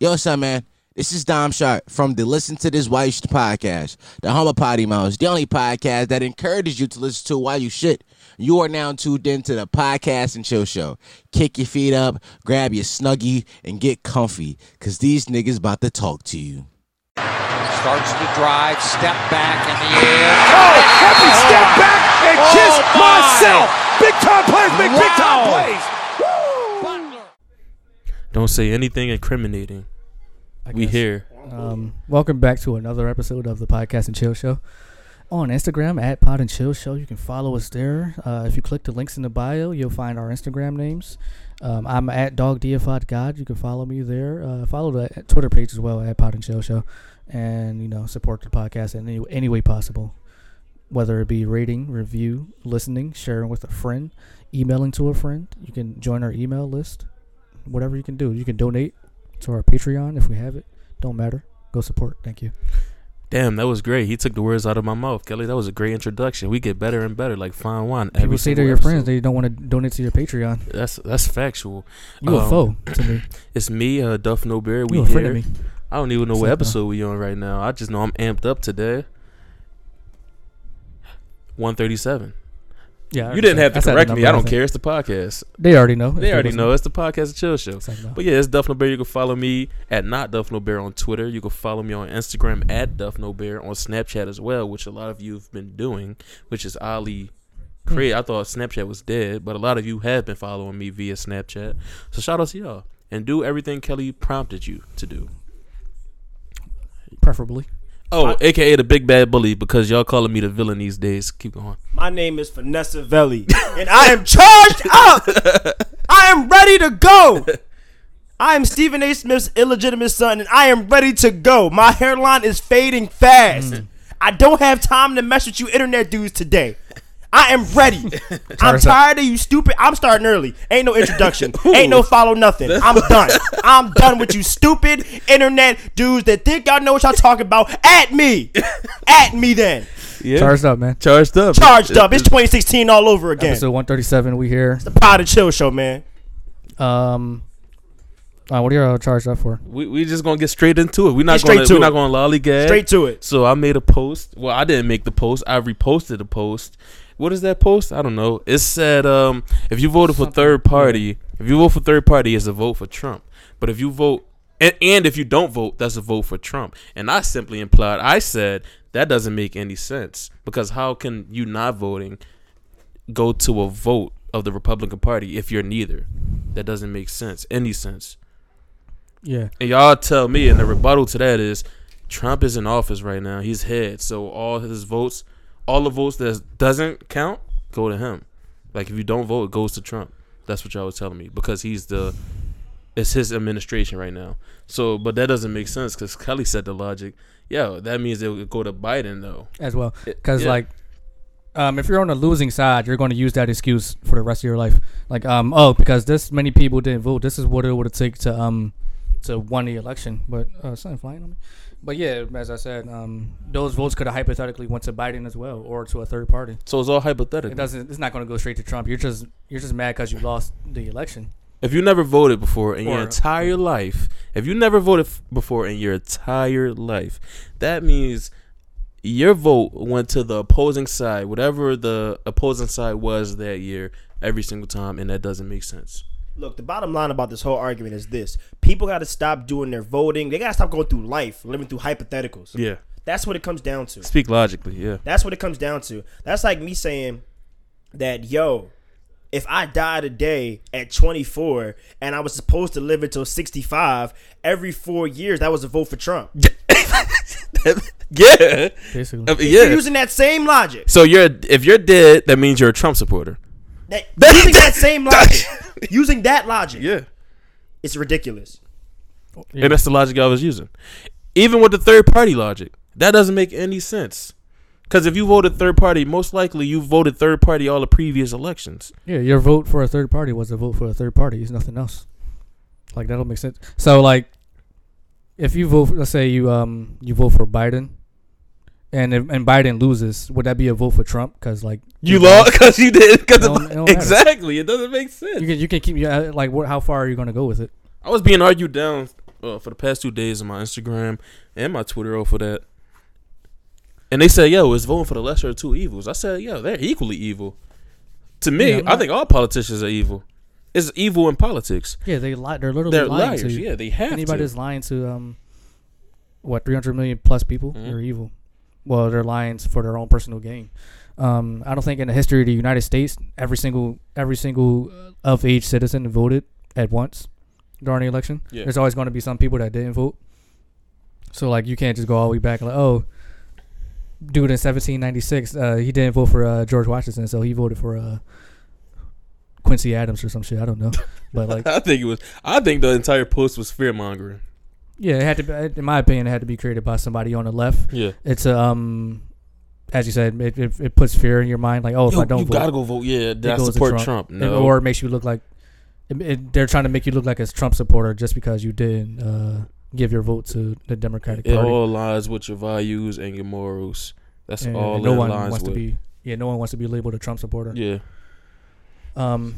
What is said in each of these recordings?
Yo, son, man. This is Dom Sharp from the Listen to This While You Shit podcast, the home of Potty Mouse, the only podcast that encourages you to listen to while you shit. You are now tuned into the podcast and chill show. Kick your feet up, grab your snuggie, and get comfy, cause these niggas about to talk to you. Starts to drive, step back in the air. Oh, happy oh, step back and Oh, kiss my. myself. Big time players make big time plays. Don't say anything incriminating. I We guess. here. Um, welcome back to another episode of the Podcast and Chill Show. On Instagram at Pod and Chill Show, you can follow us there. Uh, if you click the links in the bio, you'll find our Instagram names. Um, I'm at Dog Deified God. You can follow me there. Uh, follow the Twitter page as well at Pod and Chill Show, and you know support the podcast in any, any way possible, whether it be rating, review, listening, sharing with a friend, emailing to a friend. You can join our email list. Whatever you can do, you can donate to our Patreon if we have it. Don't matter. Go support. Thank you. Damn, that was great. He took the words out of my mouth, Kelly. That was a great introduction. We get better and better, like fine wine. People say they're your episode. friends. They don't want to donate to your Patreon. That's that's factual. You a Um, foe to me. It's me, uh, Duff No Bear. We You a friend here. of me. I don't even know It's what like, episode we on right now. I just know I'm amped up today. One thirty-seven. Yeah, I You didn't have to correct me. I don't care. It's the podcast. They already know. They already know. It's the podcast Chill Show. It's like, no. But yeah, it's Duff No Bear. You can follow me at not Duff No Bear on Twitter. You can follow me on Instagram at Duff No Bear on Snapchat as well, which a lot of you have been doing, which is oddly hmm. crazy. I thought Snapchat was dead, but a lot of you have been following me via Snapchat. So shout out to y'all and do everything Kelly prompted you to do. Preferably. Oh, aka the big bad bully because y'all calling me the villain these days. Keep going. My name is Vanessa Velli, and I am charged up. I am ready to go. I am Stephen A. Smith's illegitimate son, and I am ready to go. My hairline is fading fast. Mm. I don't have time to mess with you internet dudes today. I am ready. I'm tired of you stupid. I'm starting early. Ain't no introduction. Ain't no follow nothing. I'm done. I'm done with you stupid internet dudes that think y'all know what y'all talking about. At me. At me then. Yeah. Charged up, man. Charged up. Charged up. It's 2016 all over again. Episode 137. We here. It's the Pod and Chill Show, man. Um. Uh, what are you all charged up for? We we just gonna get straight into it. We're not straight gonna to we're it. not gonna lollygag. Straight to it. So I made a post. Well, I didn't make the post. I reposted the post. What is that post? I don't know. It said um, if you voted for third party, if you vote for third party, it's a vote for Trump. But if you vote and, and if you don't vote, that's a vote for Trump. And I simply implied I said that doesn't make any sense because how can you not voting go to a vote of the Republican Party if you're neither? That doesn't make sense. Any sense. Yeah. And y'all tell me, and the rebuttal to that is Trump is in office right now. He's head. So all his votes, all the votes that doesn't count, go to him. Like if you don't vote, it goes to Trump. That's what y'all was telling me because he's the, it's his administration right now. So, but that doesn't make sense because Kelly said the logic. Yeah, that means it would go to Biden though. As well. Because yeah. like, um, if you're on the losing side, you're going to use that excuse for the rest of your life. Like, um, oh, because this many people didn't vote. This is what it would take to um to win the election. But uh, something flying on me. But yeah, as I said, um, those votes could have hypothetically went to Biden as well, or to a third party. So it's all hypothetical. It doesn't. It's not going to go straight to Trump. You're just you're just mad because you lost the election. If you never voted before in your Or- entire life, if you never voted f- before in your entire life, that means your vote went to the opposing side, whatever the opposing side was that year, every single time, and that doesn't make sense. Look, the bottom line about this whole argument is this: people got to stop doing their voting. They got to stop going through life living through hypotheticals. Yeah. That's what it comes down to. Speak logically, yeah. That's what it comes down to. That's like me saying that, yo, if I die today at 24 and I was supposed to live until 65, every four years that was a vote for Trump. yeah. Basically, I mean, If You're yeah. using that same logic. So you're if you're dead, that means you're a Trump supporter. That, using that same logic. using that logic. Yeah. It's ridiculous. Yeah. And that's the logic I was using. Even with the third party logic, that doesn't make any sense. Because if you voted third party, most likely you voted third party all the previous elections. Yeah, your vote for a third party was a vote for a third party. It's nothing else. Like that don't make sense. So like, if you vote, let's say you um you vote for Biden, and if, and Biden loses, would that be a vote for Trump? Because like You lost because you did. Cause It don't- it don't matter. exactly, it doesn't make sense. you can you can keep yeah like what, how far are you gonna go with it? I was being argued down uh, for the past two days on my Instagram and my Twitter off of that. And they said, "Yo, it's voting for the lesser of two evils." I said, "Yo, they're equally evil." To me, Yeah, I'm I not- think all politicians are evil. It's evil in politics. Yeah, they lie. They're literally They're lying liars. to you. Yeah, they have Anybody to. that's lying to um, what 300 million plus people, Mhm. they're evil. Well, they're lying for their own personal gain. Um, I don't think in the history of the United States, every single every single uh, of age citizen voted at once during the election. Yeah. There's always going to be some people that didn't vote. So like you can't just go all the way back and like oh, dude in 1796, uh, he didn't vote for uh, George Washington, so he voted for uh, Quincy Adams or some shit. I don't know, but like I think it was. I think the entire post was fear mongering. Yeah, it had to. be In my opinion, it had to be created by somebody on the left. Yeah. It's um, as you said, it, it, it puts fear in your mind, like oh, if Yo, I don't vote, you vote, gotta go vote. Yeah, it I support Trump. It- No, or it makes you look like it, it, they're trying to make you look like a Trump supporter just because you didn't uh, give your vote to the Democratic it Party. all lies with your values and your morals. That's And all no it one wants with. to be. Yeah, no one wants to be labeled a Trump supporter. yeah, Um,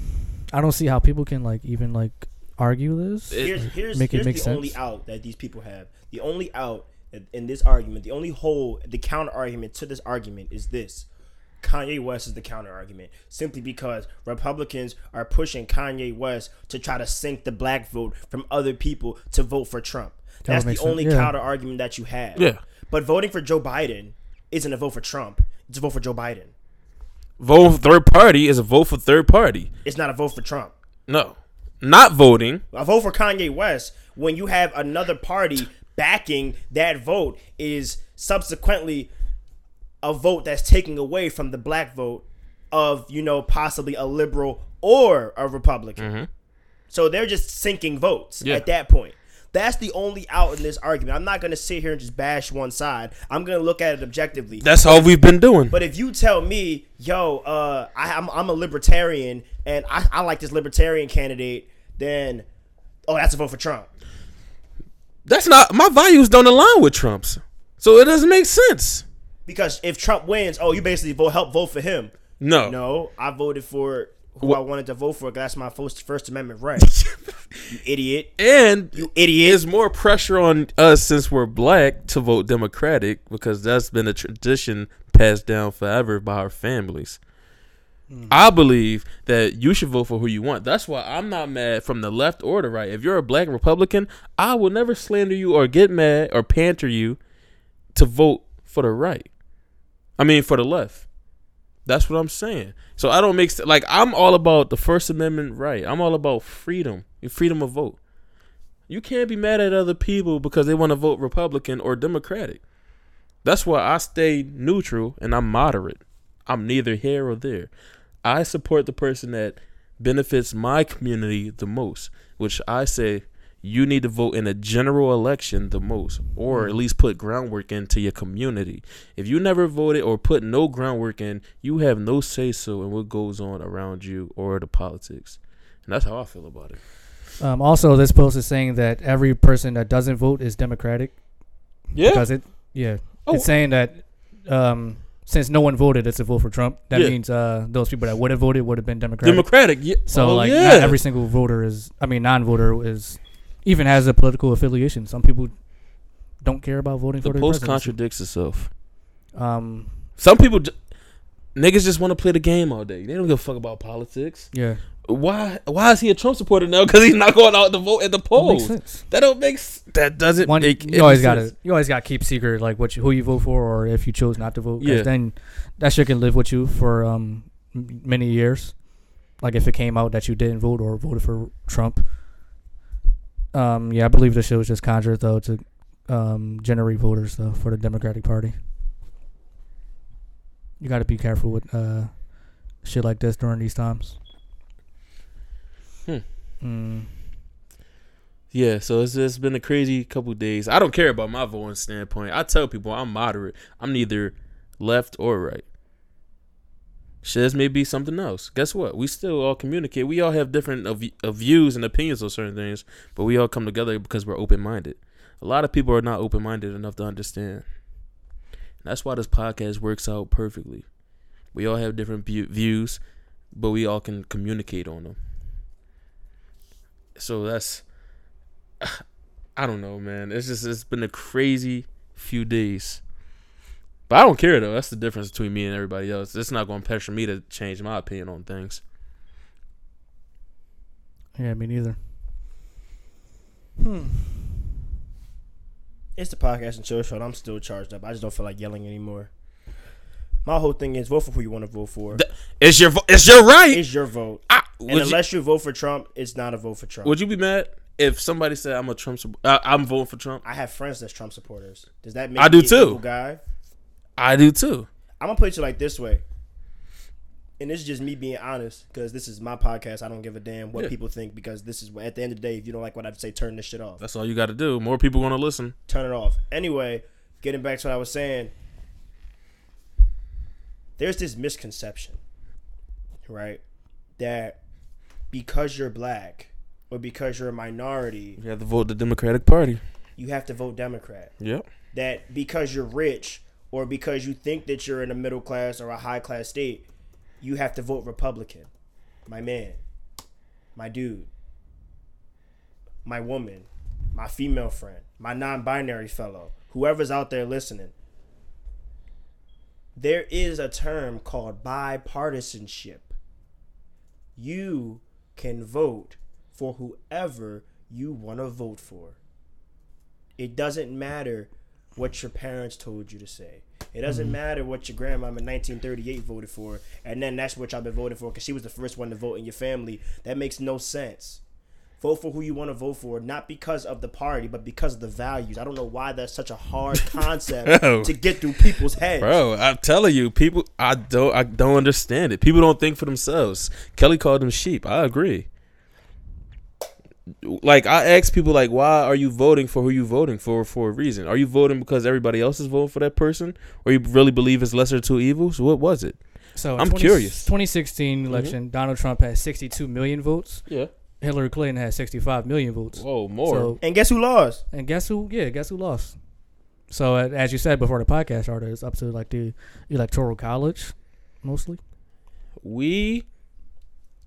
I don't see how people can like even like argue this. It- here's here's, make it here's make the sense. only out that these people have. The only out in- in this argument, the only hole, the counter argument to this argument is this. Kanye West is the counter argument simply because Republicans are pushing Kanye West to try to sink the black vote from other people to vote for Trump. That That's would the only yeah. counter argument that you have. Yeah. But voting for Joe Biden isn't a vote for Trump. It's a vote for Joe Biden. vote for third party is a vote for third party. It's not a vote for Trump. No, not voting. A vote for Kanye West when you have another party backing that vote is subsequently a vote that's taking away from the black vote of, you know, possibly a liberal or a Republican. Mm-hmm. So they're just sinking votes Yeah. at that point. That's the only out in this argument. I'm not going to sit here and just bash one side. I'm going to look at it objectively. That's all we've been doing. But if you tell me, yo, uh, I, I'm, I'm a libertarian and I, I like this libertarian candidate, then, oh, that's a vote for Trump. That's not my values. Don't align with Trump's, so it doesn't make sense. Because if Trump wins, oh, you basically vote, help vote for him. No, No, I voted for who What- I wanted to vote for. That's my first First Amendment right. you idiot. and You idiot. there's more pressure on us since we're black to vote Democratic because that's been a tradition passed down forever by our families. Hmm. I believe that you should vote for who you want. That's why I'm not mad from the left or the right. If you're a black Republican, I will never slander you or get mad or panter you to vote for the right. I mean, for the left. That's what I'm saying. So I don't make like I'm all about the First Amendment right. I'm all about freedom, and freedom of vote. You can't be mad at other people because they want to vote Republican or Democratic. That's why I stay neutral and I'm moderate. I'm neither here or there. I support the person that benefits my community the most, which I say you need to vote in a general election the most, or at least put groundwork into your community. If you never voted or put no groundwork in, you have no say so in what goes on around you or the politics. And that's how I feel about it. Um, also, this post is saying that every person that doesn't vote is Democratic Yeah. because it, yeah, Oh. it's saying that um, since no one voted, it's a vote for Trump. That Yeah. means uh, those people that would have voted would have been Democratic. Democratic. Yeah. so oh, like, yeah. not every single voter is. I mean, non-voter is even has a political affiliation. Some people don't care about voting the for their post presidency. contradicts itself. Um, Some people, j- niggas, just want to play the game all day. They don't give a fuck about politics. yeah, Why? Why is he a Trump supporter now? Because he's not going out to vote at the polls. That don't make. s- That doesn't One, make. you always got gotta you always gotta keep secret like what you, who you vote for or if you chose not to vote. Yeah. then that shit can live with you for um many years. Like if it came out that you didn't vote or voted for Trump. Um, yeah, I believe the shit was just conjured though to um generate voters though for the Democratic Party. You got to be careful with uh shit like this during these times. Hmm. Mm. Yeah, so it's it's been a crazy couple days. I don't care about my voting standpoint. I tell people I'm moderate. I'm neither left or right. Shiz may be something else. Guess what? We still all communicate. We all have different of, views and opinions on certain things, but we all come together because we're open minded. A lot of people are not open minded enough to understand. That's why this podcast works out perfectly. We all have different view- views, but we all can communicate on them. So that's I don't know, man. It's just it's been a crazy few days. But I don't care though. That's the difference between me and everybody else. It's not going to pressure me to change my opinion on things. Yeah, me neither. Hmm. It's the podcast and chill show. and I'm still charged up. I just don't feel like yelling anymore. My whole thing is vote for who you want to vote for. Th- It's your vo- it's your right. It's your vote. I- And would, you, unless you, vote for Trump, it's not a vote for Trump. would you be mad if somebody said I'm a Trump? Uh, I'm voting for Trump. I have friends that's Trump supporters. Does that make I do me an too. evil Guy, I do too. I'm gonna put you like this way, and this is just me being honest because this is my podcast. I don't give a damn what Yeah. people think because this is at the end of the day. If you don't like what I say, turn this shit off. That's all you got to do. More people going to listen. turn it off. Anyway, getting back to what I was saying, there's this misconception, right? That because you're black or because you're a minority, You have to vote the Democratic Party. you have to vote Democrat. Yep. That because you're rich or because you think that you're in a middle class or a high class state, you have to vote Republican. My man, my dude, my woman, my female friend, my non binary fellow, whoever's out there listening. There is a term called bipartisanship. You can vote for whoever you want to vote for. It doesn't matter what your parents told you to say. It doesn't mm-hmm. matter what your grandma in 1938 voted for, and then that's what y'all been voting for because she was the first one to vote in your family. That makes no sense. Vote for who you want to vote for, not because of the party, but because of the values. I don't know why that's such a hard concept Bro. to get through people's heads. Bro, I'm telling you, people, I don't, I don't understand it. People don't think for themselves. Kelly called them sheep. I agree. Like I ask people, like, why are you voting for who you voting for for a reason? Are you voting because everybody else is voting for that person, or you really believe it's lesser of two evils? What was it? So I'm 20 curious. 2016 election, Donald Trump had 62 million votes. Yeah. Hillary Clinton had 65 million votes. Whoa, more. So, And guess who lost? and guess who? Yeah, guess who lost? So uh, as you said before the podcast started, it's up to like the electoral college, mostly. we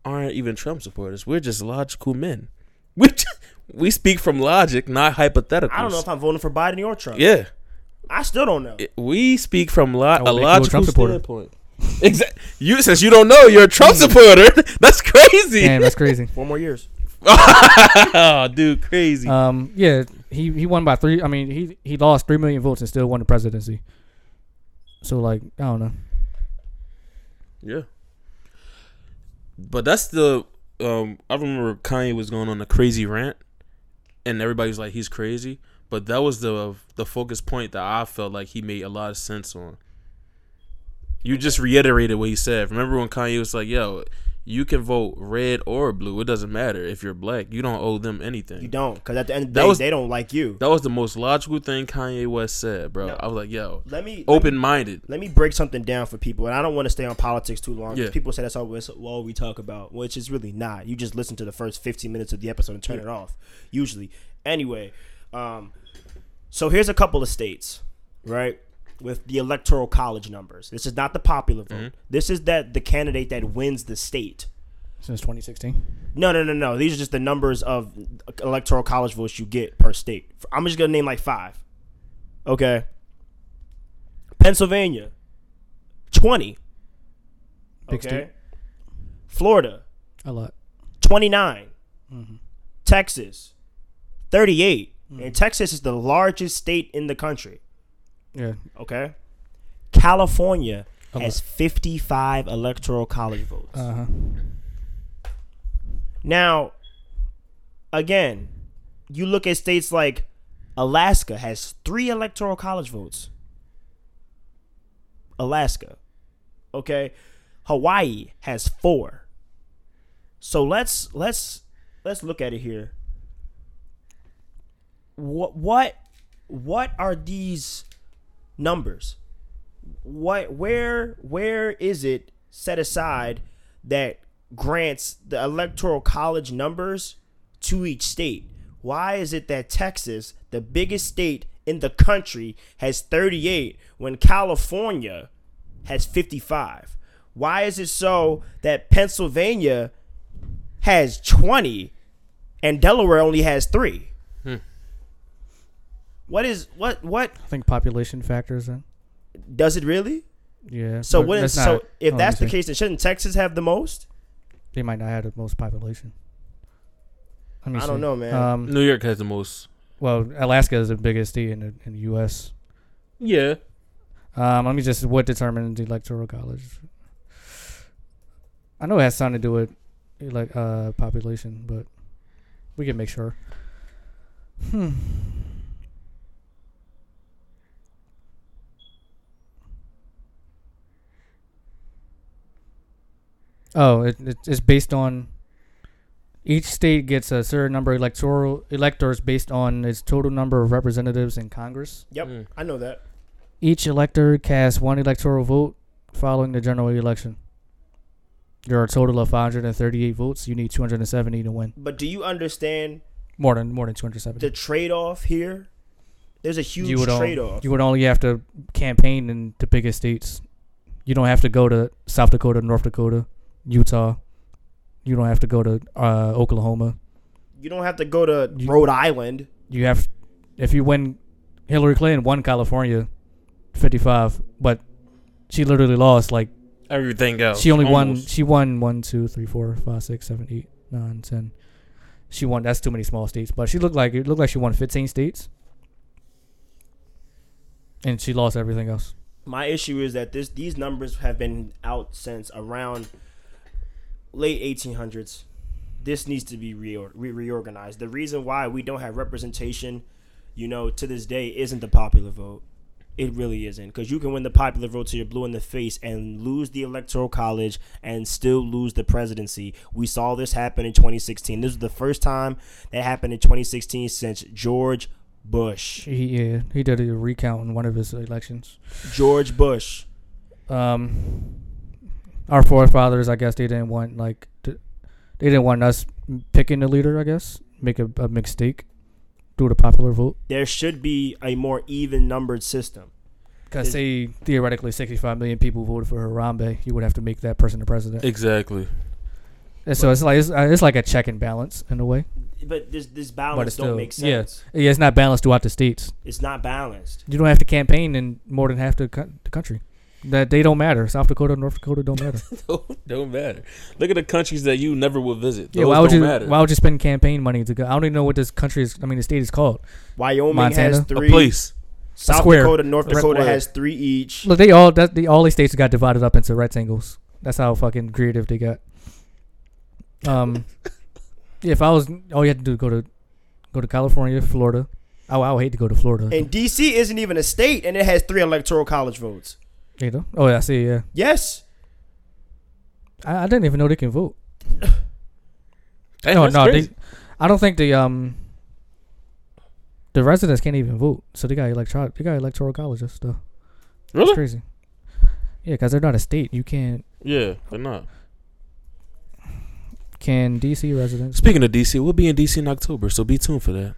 aren't even Trump supporters. We're just logical men. We we speak from logic, not hypothetical. I don't know if I'm voting for Biden or Trump. yeah. I still don't know. We speak from lo- I a would make you a logical Trump supporter. standpoint. Exactly. You since you don't know, you're a Trump supporter. That's crazy. Damn, that's crazy. Four more years. oh, dude, crazy. Um, yeah, he he won by three. I mean, he he lost three million votes and still won the presidency. So like, I don't know. yeah. But that's the um. I remember Kanye was going on a crazy rant, and everybody's like, he's crazy. But that was the the focus point that I felt like he made a lot of sense on. You just reiterated what he said. Remember when Kanye was like, "Yo, you can vote red or blue. It doesn't matter if you're black. You don't owe them anything." You don't, because at the end of the That day, was- they don't like you. That was the most logical thing Kanye West said, bro. No. I was like, yo, Let me open minded. let me break something down for people, and I don't want to stay on politics too long. Yeah. People say that's all, all we talk about, which is really not. You just listen to the first 15 minutes of the episode and turn it off, usually. Anyway, um, so here's a couple of states, right, with the electoral college numbers. This is not the popular vote. Mm-hmm. This is that the candidate that wins the state. Since 2016. No, no, no, no. These are just the numbers of electoral college votes you get per state. I'm just gonna name like five. Okay. Pennsylvania, twenty. Big okay. state. Florida, A lot. 29. Mm-hmm. Texas, 38. Mm-hmm. And Texas is the largest state in the country. Yeah. Okay. California A has 55 electoral college votes. Uh huh. Now, again, you look at states like Alaska has three electoral college votes. Alaska. Okay. Hawaii has four. So let's let's let's look at it here. What what what are these numbers? What where where is it set aside that grants the electoral college numbers to each state? Why is it that Texas, the biggest state in the country, has 38 when California has 55? Why is it so that Pennsylvania has 20 and Delaware only has 3? What is what what I think population factors in. does it really? Yeah. So but when so not- if that's the case, then shouldn't Texas have the most? they might not have the most population. Let me I don't know, man. Um, New York has the most. well, Alaska is the biggest state in the in the U.S. Yeah. Um, let me just what determines the electoral college. I know it has something to do with like uh population, but we can make sure. Hmm. Oh, it, it it's based on each state gets a certain number of electoral electors based on its total number of representatives in Congress. Yep, Mm. I know that. Each elector casts one electoral vote following the general election. There are a total of 538 votes. You need 270 to win. But do you understand More than more than 270. the trade off here? There's a huge you would on- trade off. You would only have to campaign in the biggest states. You don't have to go to South Dakota, North Dakota, Utah. You don't have to go to uh, Oklahoma. You don't have to go to You- Rhode Island. You have, if you win, Hillary Clinton won California, 55, but she literally lost like Everything else. She only won. almost. She won one, two, three, four, five, six, seven, eight, nine, ten. She won. That's too many small states. But she looked like it looked like she won fifteen states, and she lost everything else. My issue is that this these numbers have been out since around late 1800s. This needs to be reor- re- reorganized. The reason why we don't have representation, you know, to this day isn't the popular vote. It really isn't because you can win the popular vote till you're blue in the face and lose the electoral college and still lose the presidency. We saw this happen in 2016. This was the first time that happened in 2016 since George Bush. He yeah, he did a recount in one of his elections. George Bush. Um, our forefathers, I guess, they didn't want like to, they didn't want us picking the leader. I guess make a, a mistake through the popular vote There should be a more even numbered system. because say theoretically 65 million people voted for Harambe, you would have to make that person the president. Exactly. And so it's like it's, uh, it's like a check and balance in a way. But this this balance it's don't still make yeah. sense. yeah, it's not balanced throughout the states. It's not balanced. You don't have to campaign in more than half the, co- the country. That they don't matter. South Dakota, North Dakota don't matter. don't, don't matter. Look at the countries that you never will visit. Those yeah, why would don't you matter. why would you spend campaign money to go? I don't even know what this country is. I mean, the state is called. Wyoming Montana? has A a three. place. South square. Dakota, North Dakota square. has three each. Look, they all that the all these states got divided up into rectangles. That's how fucking creative they got. Um, if I was, all you had to do is go to go to California, Florida. Oh, I would hate to go to Florida. And DC isn't even a state, and it has three electoral college votes. You know? Oh, yeah, I see. Yeah, Yes, I, I didn't even know they can vote. Hey, no, that's no, crazy. they. I don't think the um. The residents can't even vote, so they got electoral. They got electoral colleges. Though. It's really? crazy. Yeah, because they're not a state. You can't. Yeah, they're not. Can DC residents? Speaking of DC, we'll be in DC in October, so be tuned for that.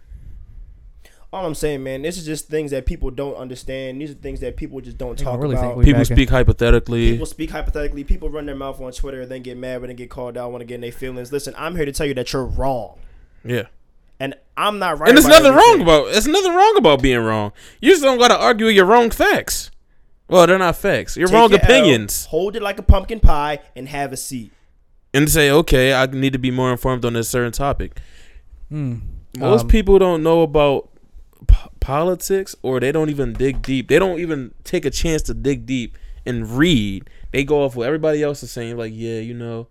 All I'm saying, man, this is just things that people don't understand. These are things that people just don't They don't talk really think about. People back in- speak hypothetically. People speak hypothetically. People run their mouth on Twitter, then get mad when they get called out, want to get in their feelings. Listen, I'm here to tell you that you're wrong, yeah. and I'm not right. And there's nothing wrong everything. about there's nothing wrong about being wrong. You just don't gotta argue your wrong facts. Well, they're not facts. Your Take wrong your L, opinions. hold it like a pumpkin pie, and have a seat. And say, okay, I need to be more informed on this certain topic. Hmm. Most Um, people don't know about p- politics or they don't even dig deep. They don't even take a chance to dig deep and read. They go off what everybody else is saying, like, yeah, you know,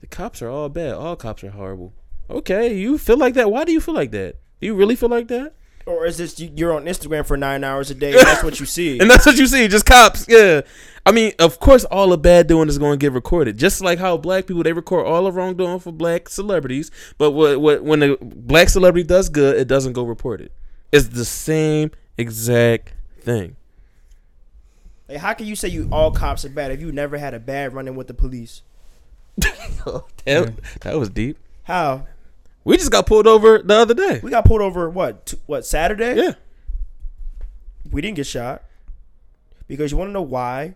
the cops are all bad. All cops are horrible. Okay, you feel like that. Why do you feel like that? Do you really feel like that? Or is this you- you're on Instagram for nine hours a day? And that's what you see. And that's what you see, just cops. Yeah. I mean, of course, all the bad doing is going to get recorded. Just like how black people they record all the wrongdoing for black celebrities, but what what when a black celebrity does good, it doesn't go reported. It's the same exact thing. Like, how can you say you all cops are bad if you never had a bad run in with the police? Oh, that, that was deep. How We just got pulled over the other day. we got pulled over? What? T- what Saturday? Yeah. We didn't get shot because you want to know why.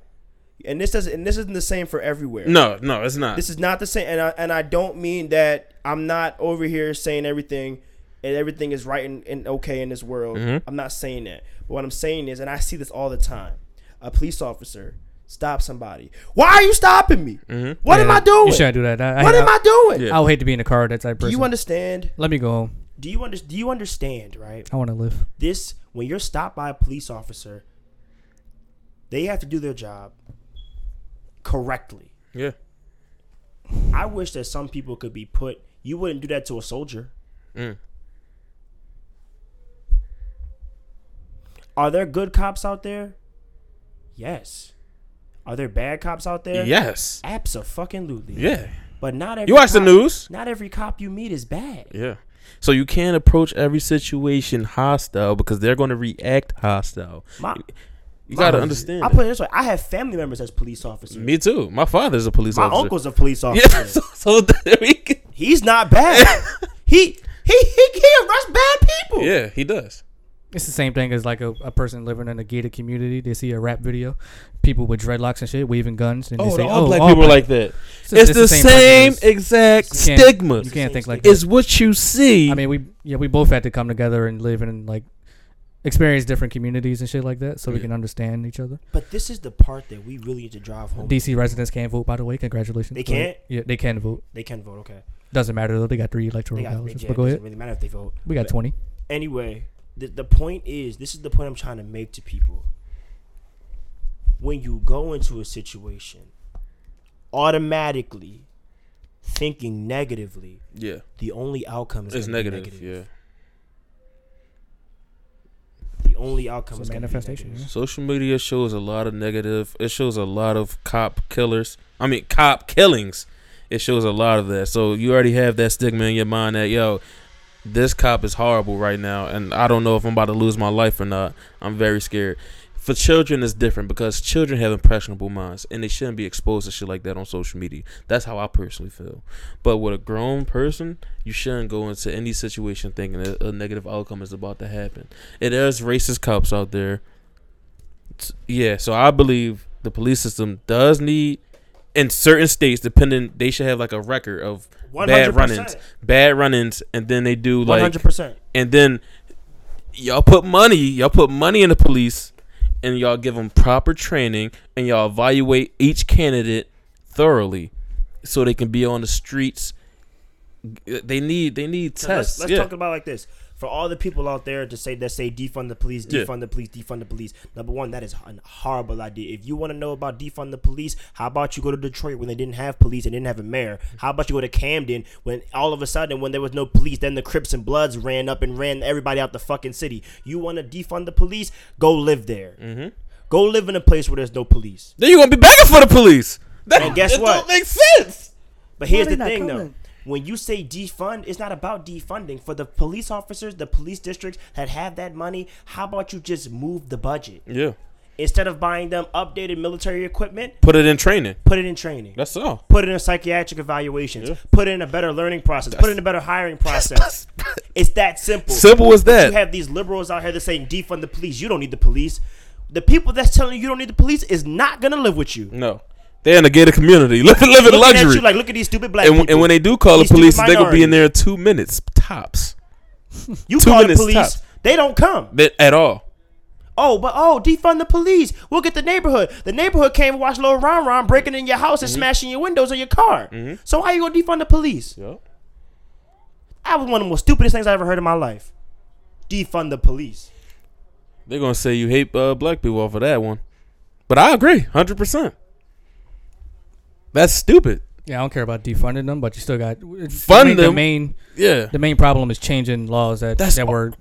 And this doesn't. And this isn't the same for everywhere. No, no, it's not. This is not the same. And I, and I don't mean that I'm not over here saying everything and everything is right and, and okay in this world. Mhm. I'm not saying that. But what I'm saying is, and I see this all the time, a police officer stop somebody. Why are you stopping me? Mhm. What am I doing? You shouldn't do that. I, what I, am I doing? Yeah. I would hate to be in a car with that type of Do you understand? Let me go home. Do you under, Do you understand? Right. I want to live. This when you're stopped by a police officer, they have to do their job correctly. Yeah. I wish that some people could be put. You wouldn't do that to a soldier. Mm. Are there good cops out there? Yes. Are there bad cops out there? Yes. Absolutely. Yeah. But not every You watch the news? Not every cop you meet is bad. Yeah. So you can't approach every situation hostile because they're going to react hostile. My- You got to oh, understand. I put it this way: I have family members as police officers. Me too. My father's a police My officer. My uncle's a police officer. Yeah. So, so He's not bad. he he he he arrests bad people. yeah, he does. It's the same thing as like a, a person living in a gated community. They see a rap video, people with dreadlocks and shit waving guns, and they Oh, say, all "Oh, black all people are black." like that. It's, It's, just the, same, person. exact You stigma. You can't think like that. It's that. what you see. I mean, we yeah, we both had to come together and live in like experience different communities and shit like that, so we can understand each other. But this is the part that we really need to drive home. DC residents can't vote, by the way. Congratulations. They can't? Yeah, they can vote. They can vote. Okay. Doesn't matter though. They got three electoral They got, they, colleges. But it go doesn't really matter if they vote. We got But twenty. Anyway, the the point is, this is the point I'm trying to make to people. When you go into a situation, automatically thinking negatively, yeah, the only outcome is it's negative. Yeah. The only outcome It's is a gonna be manifestation, negative. Social media shows a lot of negative. It shows a lot of cop killers. I mean, cop killings. It shows a lot of that. So you already have that stigma in your mind that yo, this cop is horrible right now, and I don't know if I'm about to lose my life or not. I'm very scared. For children, it's different because children have impressionable minds, and they shouldn't be exposed to shit like that on social media. That's how I personally feel. But with a grown person, you shouldn't go into any situation thinking that a negative outcome is about to happen. And there's racist cops out there yeah, so I believe the police system does need in certain states, depending, they should have like a record of bad 100%. run-ins, bad run-ins, and then they do like, hundred percent. and then y'all put money, y'all put money in the police, and y'all give them proper training, and y'all evaluate each candidate thoroughly, so they can be on the streets. They need, they need So tests. let's let's yeah. talk about it like this. For all the people out there to say that say defund the police, Yeah. defund the police, defund the police. Number one, that is a horrible idea. If you want to know about defund the police, how about you go to Detroit when they didn't have police and didn't have a mayor? How about you go to Camden when all of a sudden when there was no police, then the Crips and Bloods ran up and ran everybody out the fucking city. You want to defund the police? Go live there. Mhm. Go live in a place where there's no police. Then you gonna be begging for the police. That, And guess that what? Don't make sense. But here's the not thing, though. When you say defund, it's not about defunding. For the police officers, the police districts that have that money, how about you just move the budget? Yeah, Instead of buying them updated military equipment, put it in training. put it in training. That's all. Put it in psychiatric evaluations. Yeah. Put it in a better learning process. Put it in a better hiring process. it's that simple. Simple as But that. You have these liberals out here that saying defund the police. You don't need the police. The people that's telling you you don't need the police is not gonna live with you. No, they're in a gated community, living living Looking at luxury. you like, look at these stupid black and, people. and when they do call the These stupid police, they're gonna be in there in two minutes tops. you two call the police, tops. they don't come. At all. Oh, but oh, defund the police. We'll get the neighborhood. The neighborhood came and watched Lil Ron Ron breaking in your house Mm-hmm. and smashing your windows of your car. So how you gonna defund the police? Yep. That was one of the most stupidest things I ever heard in my life. Defund the police. They're gonna say you hate uh, black people off of that one, but I agree, hundred percent. That's stupid. Yeah, I don't care about defunding them, but you still got Fund the main, them. The main Yeah, the main problem is changing laws that That's that all- were.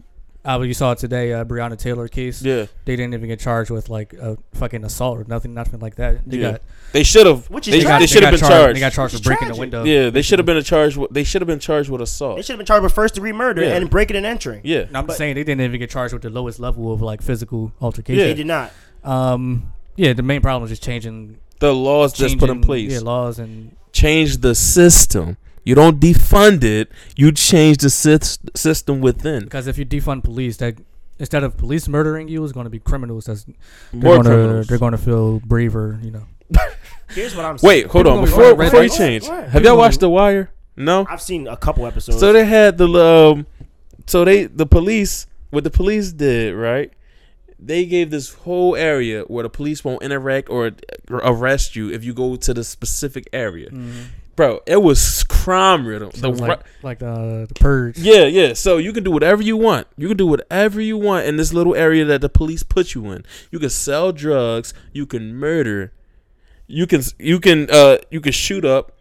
Uh, you saw it today, uh, Breonna Taylor case. yeah. They didn't even get charged with like a fucking assault or nothing, nothing like that. They Yeah. got They should have. Which is They, they got, they tragic. should have been charged. charged. They got charged Which for is breaking the window. yeah, they should have been charged. With, they should have been charged with assault. They should have been charged with first degree murder Yeah. and breaking and entering. Yeah, No, I'm But- saying they didn't even get charged with the lowest level of like physical altercation. Yeah. They did not. Um, yeah, the main problem is just changing, the laws just put in place. Yeah, laws and Change the system. You don't defund it. You change the sys- system within. because if you defund police, that instead of police murdering you, is going to be criminals. That's they're More gonna, criminals. They're going to feel braver. You know. Here's what I'm saying. Wait, hold People on. gonna Before wearing before you change, What? have y'all watched The Wire? No. I've seen a couple episodes. So they had the um, So they the police what the police did right. They gave this whole area where the police won't interact or arrest you if you go to the specific area. Bro, it was crime riddle. So The like like uh, the purge. yeah, yeah. So you can do whatever you want. You can do whatever you want in this little area that the police put you in. You can sell drugs. You can murder. You can you can uh you can shoot up,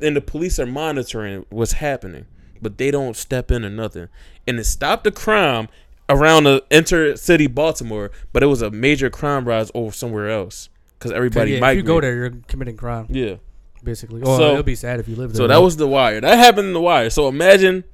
and the police are monitoring what's happening, but they don't step in or nothing. And it stopped the crime around the intercity Baltimore, but it was a major crime rise over somewhere else because everybody yeah, if you go there, you're committing crime, yeah. basically. Or So- it'll be sad if you live there. So that was the wire. That happened in the wire. So imagine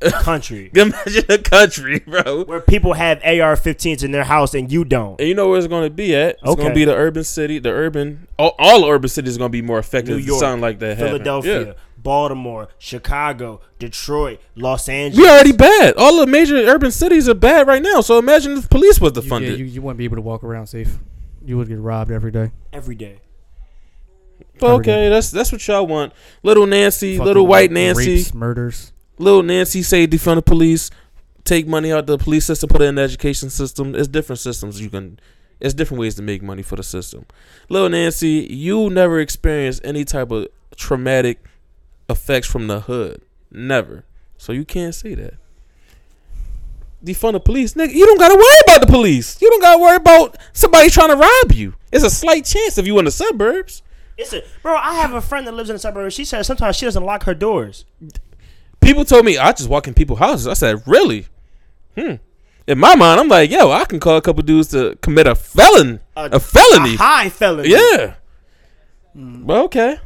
A Country imagine a country, bro. where people have AR-15s in their house and you don't. And you know where it's going to be at? It's going to be the urban city. The urban, all, all urban cities are going to be more effective. New if York, something like that. Philadelphia, Yeah. Baltimore, Chicago, Detroit, Los Angeles. We already bad. All the major urban cities are bad right now. So imagine if police was you, yeah, defunded. you, you wouldn't be able to walk around safe. You would get robbed every day. every day. But okay, that's that's what y'all want. Little Nancy, little Fucking white Nancy, rapes, murders. little Nancy say defund the police, take money out of the police system, put it in the education system. It's different systems you can. It's different ways to make money for the system. Little Nancy, you never experienced any type of traumatic effects from the hood, never. So you can't say that. Defund the police, nigga. You don't gotta worry about the police. You don't gotta worry about somebody trying to rob you. It's a slight chance if you in the suburbs. It's a bro. I have a friend that lives in the suburbs. She says sometimes she doesn't lock her doors. people told me I just walk in people's houses. I said, really? Hmm. In my mind, I'm like, yo, I can call a couple dudes to commit a felon, a, felony. a high felony. yeah. Well, okay.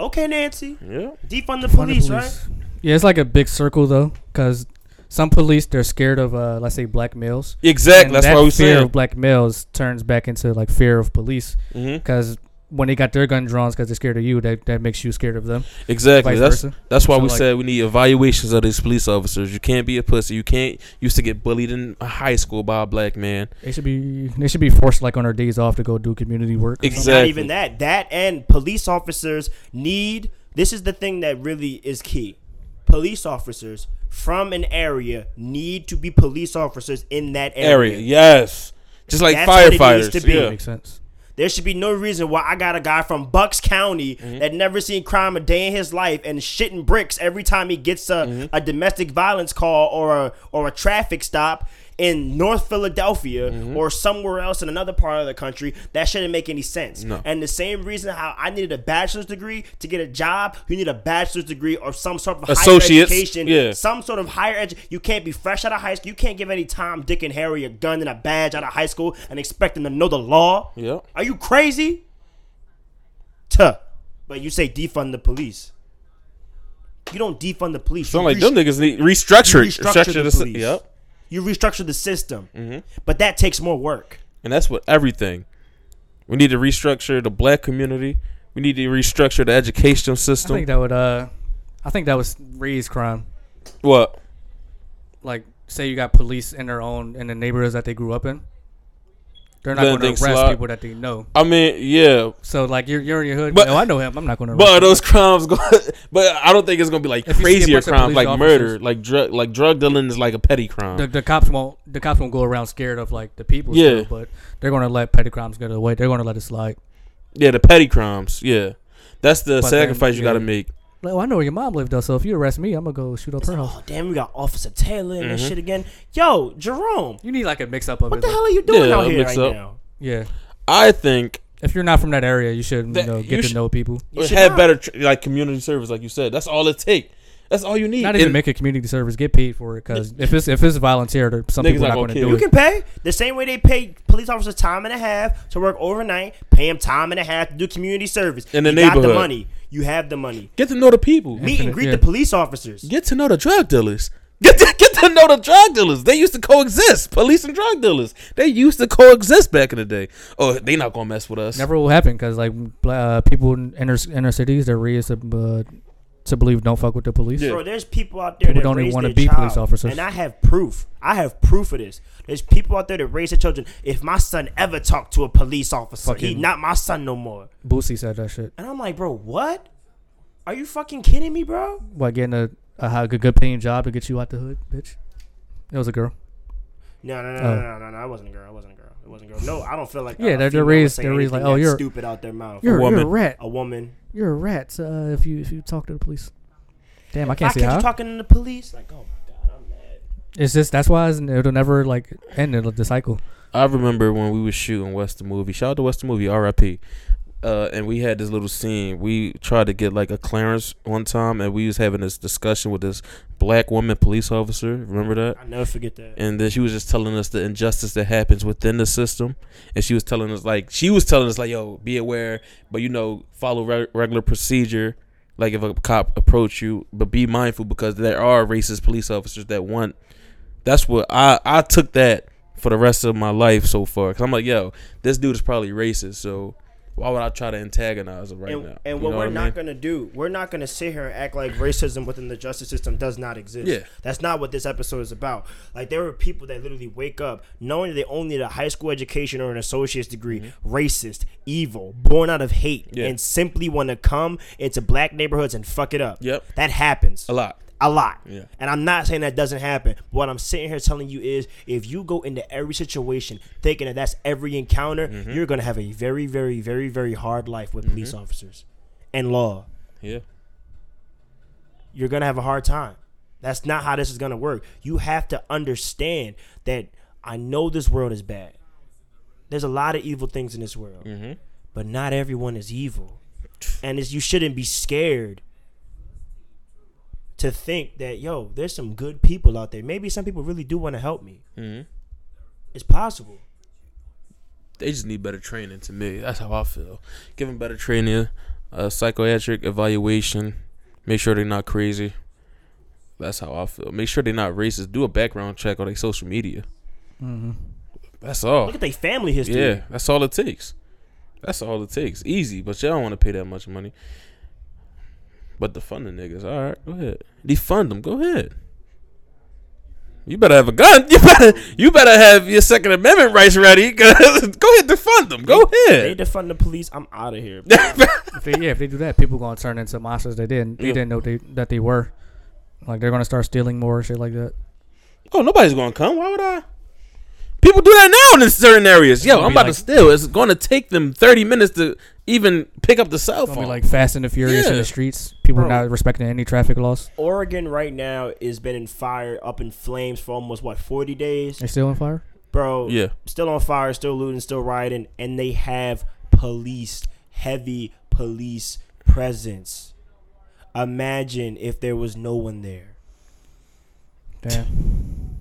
Okay, Nancy. Yeah. Defund the Fund the police, right? Yeah, it's like a big circle though, because some police they're scared of, uh, let's say, black males. Exactly. And That's that what we fear saying. of black males turns back into like fear of police, hmm because when they got their gun drawn, because they're scared of you, that that makes you scared of them. Exactly. That's versa. that's why So, we like- said we need evaluations of these police officers. You can't be a pussy. You can't used to get bullied in high school by a black man. They should be they should be forced like on their days off to go do community work. Exactly. Not even that. That and police officers need. This is the thing that really is key. Police officers from an area need to be police officers in that area. Area. Yes. Just like That's what it needs firefighters. to be. Yeah. Makes sense. There should be no reason why I got a guy from Bucks County Mm-hmm. that never seen crime a day in his life and shitting bricks every time he gets a, Mm-hmm. a domestic violence call or a or a traffic stop in North Philadelphia Mm-hmm. or somewhere else in another part of the country. That shouldn't make any sense. No. And the same reason how I needed a bachelor's degree to get a job, you need a bachelor's degree or some sort of Associates, higher education, yeah. some sort of higher education. You can't be fresh out of high school. You can't give any Tom, Dick, and Harry a gun and a badge out of high school and expect them to know the law. Yeah. Are you crazy? Tuh. But you say defund the police. You don't defund the police. Sound like them niggas need restructure. restructure the the police. Yep. You restructure the system. Mm-hmm. But that takes more work. And that's what everything. We need to restructure the black community. We need to restructure the educational system. I think that would uh, I think that was raise crime. what? Like say you got police in their own in the neighborhoods that they grew up in. They're not going to arrest people that they know. I mean, yeah, So like you're you're in your hood. But- no, I know him. I'm not going to. but those crimes go? but I don't think it's gonna be like If you see a crazier crimes like officers- murder, like drug, like drug dealing is like a petty crime. the, the cops won't the cops won't go around scared of like the people. Yeah. still, but they're going to let petty crimes go get away. They're going to let it slide. yeah, the petty crimes. Yeah, that's the But then, sacrifice you got to make. Like, well, I know where your mom lived though. So if you arrest me, I'm gonna go shoot up her house. Oh damn, we got Officer Taylor and Mm-hmm. that shit again. Yo, Jerome, You need like a mix up of what it. the though. hell are you doing Yeah, out here mix right up. now? Yeah. I think If you're not from that area, you should you That- know you get to should- know people. You it should had not. better tr- like community service, like you said. That's all it take. That's all you need. Not even And- make a community service. Get paid for it because if it's if it's volunteer, there- some Niggas people are not not gonna going to kill do You it. can pay the same way they pay police officers time and a half to work overnight. Pay them time and a half to do community service. In the you got the neighborhood. money. You have the money. get to know the people. Meet and greet yeah. the police officers. Get to know the drug dealers. Get to, get to know the drug dealers. They used to coexist. Police and drug dealers. They used to coexist back in the day. Oh, they not gonna mess with us. Never will happen because like bla- uh, people in inner inner cities, they're raised to uh, to believe don't fuck with the police. Yeah. Bro, there's people out there People that don't even wanna be child, police officers. and I have proof. I have proof of this. There's people out there that raise their children. If my son ever talked to a police officer, he Fucking- not my son no more. Boosie said that shit. And I'm like, bro, what? Are you fucking kidding me, bro? What getting a a high, good, good paying job to get you out the hood, bitch. It was a girl. No, no, no, Oh. no, no, no, no. I wasn't a girl. I wasn't a girl. It wasn't a girl. No, I don't feel like. Yeah, they're- they're raised- they're raised like, oh, you're- stupid out their mouth. You're, you're a rat. a woman. You're a rat. Uh, if you if you talk to the police. Damn, I can't I say catch how. you talking to the police, like, oh my god, I'm mad. It's just that's why it's, it'll never like end the the cycle. I remember when we was shooting West the movie. Shout out to West the movie, R.I.P. Uh, and we had this little scene. We tried to get like a clearance one time, and we was having this discussion with this black woman police officer. Remember that? I never forget that. and then she was just telling us the injustice that happens within the system and she was telling us like she was telling us like yo be aware but you know follow re- regular procedure like if a cop approach you but be mindful because there are racist police officers that want that's what i i took that for the rest of my life so far because i'm like yo this dude is probably racist so why would i try to antagonize him right and, now and You what we're I not mean? gonna do, we're not gonna sit here and act like racism within the justice system does not exist. Yeah. that's not what this episode is about. Like there were people that literally wake up knowing they only need a high school education or an associate's degree, racist, evil, born out of hate, Mm-hmm. Yeah. and simply want to come into black neighborhoods and fuck it up. Yep. that happens a lot a lot. Yeah. And I'm not saying that doesn't happen. What I'm sitting here telling you is if you go into every situation thinking that that's every encounter, Mm-hmm. you're going to have a very, very, very, very hard life with police Mm-hmm. officers and law. yeah You're going to have a hard time. That's not how this is going to work. You have to understand that I know this world is bad. There's a lot of evil things in this world, mm-hmm. but not everyone is evil. And it's, you shouldn't be scared to think that yo, there's some good people out there. Maybe some people really do want to help me. Mm-hmm. It's possible. they just need better training to me. That's how I feel. Give them better training, uh, psychiatric evaluation. Make sure they're not crazy. That's how I feel. Make sure they're not racist. Do a background check on their social media. Mm-hmm. That's all. Look at their family history. Yeah, that's all it takes. That's all it takes. Easy, but y'all don't want to pay that much money. But defund the niggas. All right, go ahead. Defund them. Go ahead. You better have a gun. You better. You better have your Second Amendment rights ready. go ahead, defund them. Go ahead. They ahead. defund the police. I'm out of here. If they, yeah, if they do that, people gonna turn into monsters they didn't they Yeah. didn't know they that they were. Like they're gonna start stealing more shit like that. Oh, nobody's gonna come. Why would I? People do that now in certain areas. Yo, I'm about like- to steal. It's going to take them 30 minutes to even pick up the cell It's phone. be like Fast and the Furious in Yeah. the streets. People Bro. not respecting any traffic laws. Oregon right now has been in fire, up in flames for almost what 40 days, They still on fire. bro. yeah. still on fire, still looting, still rioting, and they have police, heavy police presence. Imagine if there was no one there. Damn.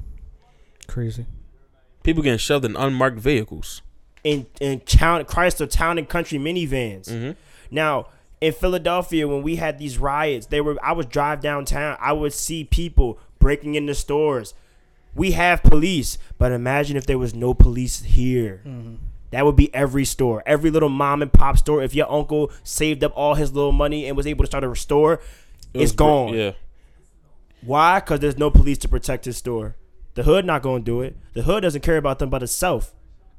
Crazy. People getting shoved in unmarked vehicles. In in town Chrysler Town and Country minivans. Mm-hmm. Now in Philadelphia, when we had these riots, they were I would drive downtown. I would see people breaking into stores. We have police, but imagine if there was no police here. That would be every store, every little mom and pop store. If your uncle saved up all his little money and was able to start a store, It it's was gr- gone. Yeah. Why? Because there's no police to protect his store. The hood not going to do it. The hood doesn't care about them but itself.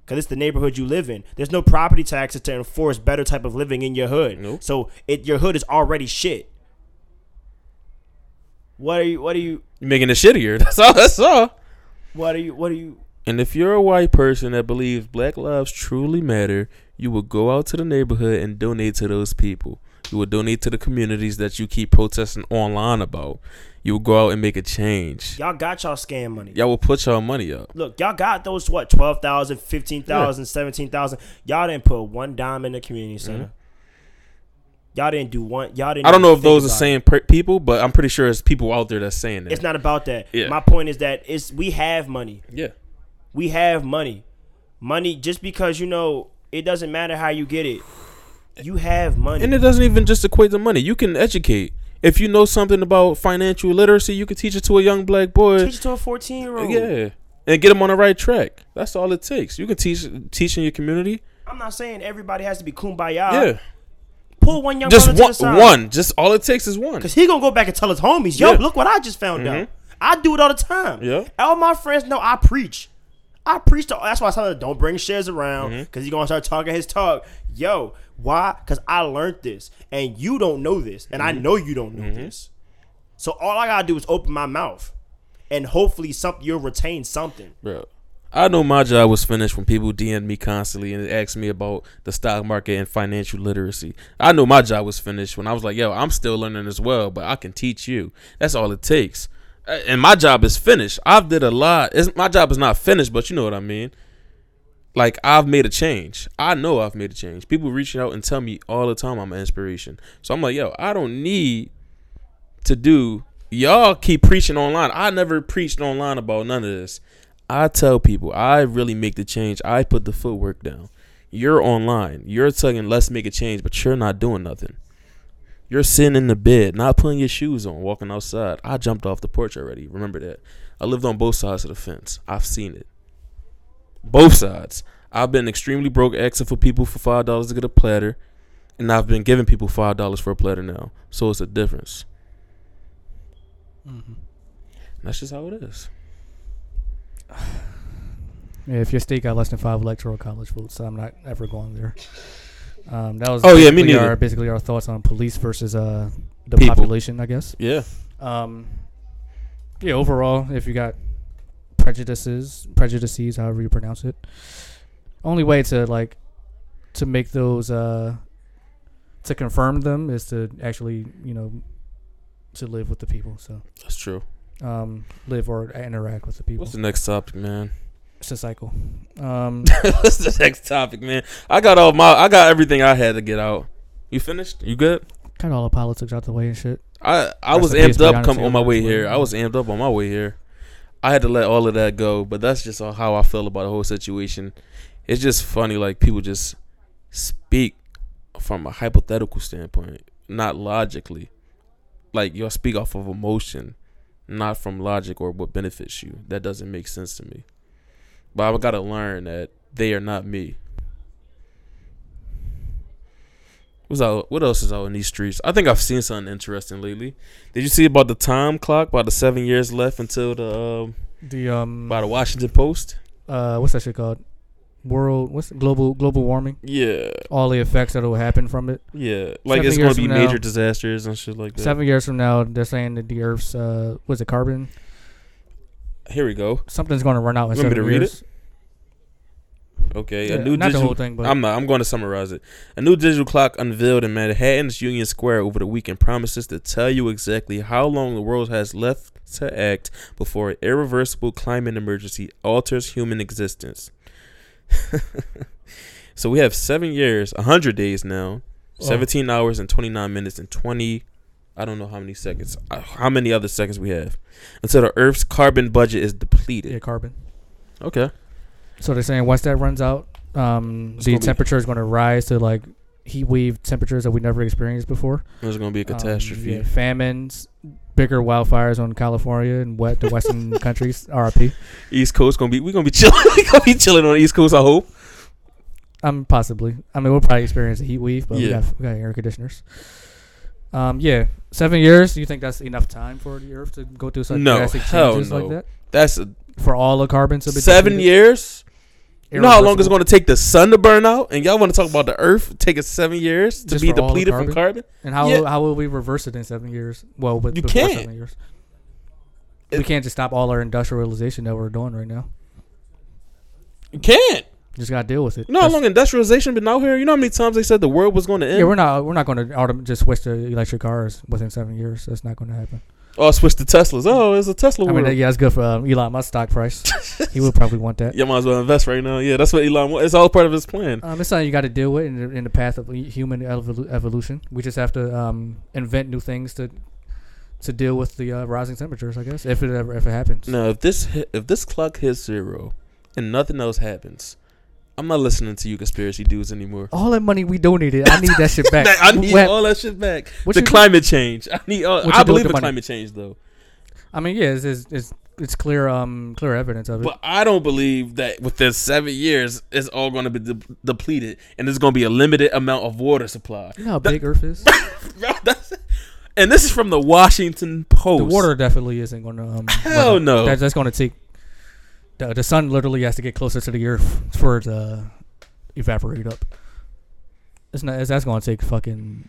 Because it's the neighborhood you live in. There's no property taxes to enforce better type of living in your hood. Nope. So it your hood is already shit. What are you? What are you? You're making it shittier. That's all. That's all. What are you? What are you? And if you're a white person that believes black lives truly matter, you will go out to the neighborhood and donate to those people. You will donate to the communities that you keep protesting online about. You will go out and make a change. Y'all got y'all scam money. Y'all will put y'all money up. Look, y'all got those what 12,000, 15,000, 17,000. Y'all didn't put one dime in the community center. Y'all didn't do one. Y'all didn't. Mm-hmm. I don't know if those are same per- people, but I'm pretty sure there's people out there that's saying that. It's not about that. Yeah. My point is that it's we have money. Yeah. We have money. Money just because you know it doesn't matter how you get it. You have money. And it doesn't even just equate to money. You can educate. If you know something about financial literacy, you can teach it to a young black boy. Teach it to a 14 year old. Yeah. And get them on the right track. That's all it takes. You can teach teach in your community. I'm not saying everybody has to be kumbaya. yeah. Pull one young Just one the side. one. Just all it takes is one. Cause he gonna go back and tell his homies, yo, Yeah. look what I just found out. I do it all the time. Yeah. All my friends know I preach. I preach to. That's why I tell them don't bring shares around Mm-hmm. because he gonna start talking his talk. Yo, why? Because I learned this, and you don't know this, and Mm-hmm. I know you don't know this. So all I gotta do is open my mouth, and hopefully something you'll retain something. bro. I know my job was finished when people DM me constantly and asked me about the stock market and financial literacy. I know my job was finished when I was like, yo, I'm still learning as well, but I can teach you. That's all it takes. And my job is finished. I've did a lot. It's, my job is not finished, but you know what I mean. Like I've made a change. I know I've made a change. People reaching out and tell me all the time I'm an inspiration. So I'm like, yo, I don't need to do. Y'all keep preaching online. I never preached online about none of this. I tell people I really make the change. I put the footwork down. You're online. You're telling let's make a change, but you're not doing nothing. You're sitting in the bed, not putting your shoes on, walking outside. I jumped off the porch already. Remember that. I lived on both sides of the fence. I've seen it. Both sides. I've been extremely broke asking for people for five dollars to get a platter, and I've been giving people five dollars for a platter now. So it's a difference. Mm-hmm. That's just how it is. Yeah, if your state got less than five electoral college votes, I'm not ever going there. Um, that was Oh, yeah, me neither. Our, basically, our thoughts on police versus uh, the People. population, I guess. Yeah. Um, yeah, overall, if you got prejudices, prejudices, however you pronounce it, only way to like to make those uh to confirm them is to actually, you know, to live with the people. So, That's true. um, live or interact with the people. What's the next topic, man? It's a cycle. Um, What's the next topic, man? I got all my I got everything I had to get out. You finished? You good? got all the politics out the way and shit. I I Rest was amped up come on my way here. I was amped up on my way here. I had to let all of that go, but that's just how I feel about the whole situation. It's just funny, like people just speak from a hypothetical standpoint, not logically. Like y'all speak off of emotion, not from logic or what benefits you. That doesn't make sense to me. But I've got to learn that they are not me. What's out? What else is out in these streets? I think I've seen something interesting lately. Did you see about the time clock? About the seven years left until the um, The um, by the Washington Post. uh, what's that shit called? World, what's it? global global warming? Yeah, All the effects that will happen from it. yeah. Like Seven it's years gonna be now- major disasters and shit like that. Seven years from now, they're saying that the Earth's uh, was it carbon? Here we go. Something's going to run out in You want me seven to read years. Okay, Yeah, a new not the digital. whole thing, but I'm not. I'm going to summarize it. A new digital clock unveiled in Manhattan's Union Square over the weekend promises to tell you exactly how long the world has left to act before an irreversible climate emergency alters human existence. so we have seven years, hundred days now, Oh. seventeen hours and twenty nine minutes and twenty. I don't know how many seconds. uh, How many other seconds we have until the Earth's carbon budget is depleted? yeah, carbon. Okay. So they're saying once that runs out, um, It's the gonna be- temperature is going to rise to like heat wave temperatures that we never experienced before. There's going to be a Um, catastrophe. yeah, famines, bigger wildfires on California and wet the western countries. RIP. East Coast gonna be we gonna be chilling. We're gonna be chilling on the East Coast. I hope. Um, possibly. I mean, we'll probably experience a heat wave, but we, Yeah. got, we got air conditioners. Um, yeah, seven years. Do You think that's enough time for the Earth to go through such No, drastic hell changes like no. that? That's a, For all the carbon to be seven depleted? years. You know how long it's Irreversible? gonna take the sun to burn out, and y'all want to talk about the Earth taking seven years to Just be for all the depleted from carbon? And how Yeah. how will we reverse it in seven years? Well, with You before can't. seven years. It- we can't just stop all our industrialization that we're doing right now. You can't. Just gotta deal with it. You know how That's- long industrialization been out here? You know how many times they said the world was going to end? Yeah, we're not we're not going to autom- just switch to electric cars within seven years. That's not going to happen. Oh, switch to Teslas. Oh, it's a Tesla I world. mean, yeah, it's good for um, Elon My stock price. he would probably want that. you might as well invest right now. Yeah, that's what Elon. wa- It's all part of his plan. Um, it's something you got to deal with in the, in the path of human evolu- evolution. We just have to um, invent new things to to deal with the uh, rising temperatures. I guess if it ever if it happens. Now, if this if this clock hits zero, and nothing else happens, I'm not listening to you conspiracy dudes anymore. All that money we donated, I need that shit back. I need What- all that shit back. what the you do- climate change. I need. All, I you do with believe in money? climate change though, I mean, yeah, it's, it's it's it's clear um clear evidence of it. but I don't believe that within seven years it's all going to be de- depleted, and there's going to be a limited amount of water supply. you know how big Earth is. That's- and this is from the Washington Post. the water definitely isn't going to. Um, Hell no. That, that's going to take. The, the sun literally has to get closer to the Earth for it to evaporate up. It's not. It's, that's going to take fucking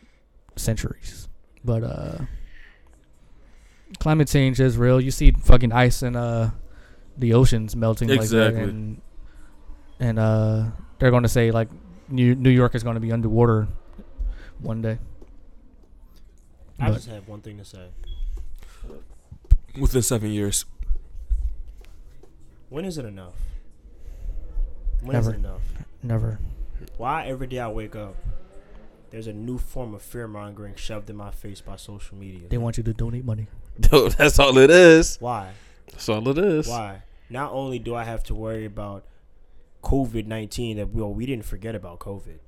centuries. But uh, climate change is real. You see fucking ice and uh the oceans melting Exactly. like that, and and uh they're going to say like New New York is going to be underwater one day. I But- just have one thing to say. Within seven years. When is it enough? When is Never. it enough? Never. Why every day I wake up, there's a new form of fear mongering shoved in my face by social media. They want you to donate money. Dude, that's all it is. Why? That's all it is. Why? Not only do I have to worry about COVID nineteen, that well, we didn't forget about COVID.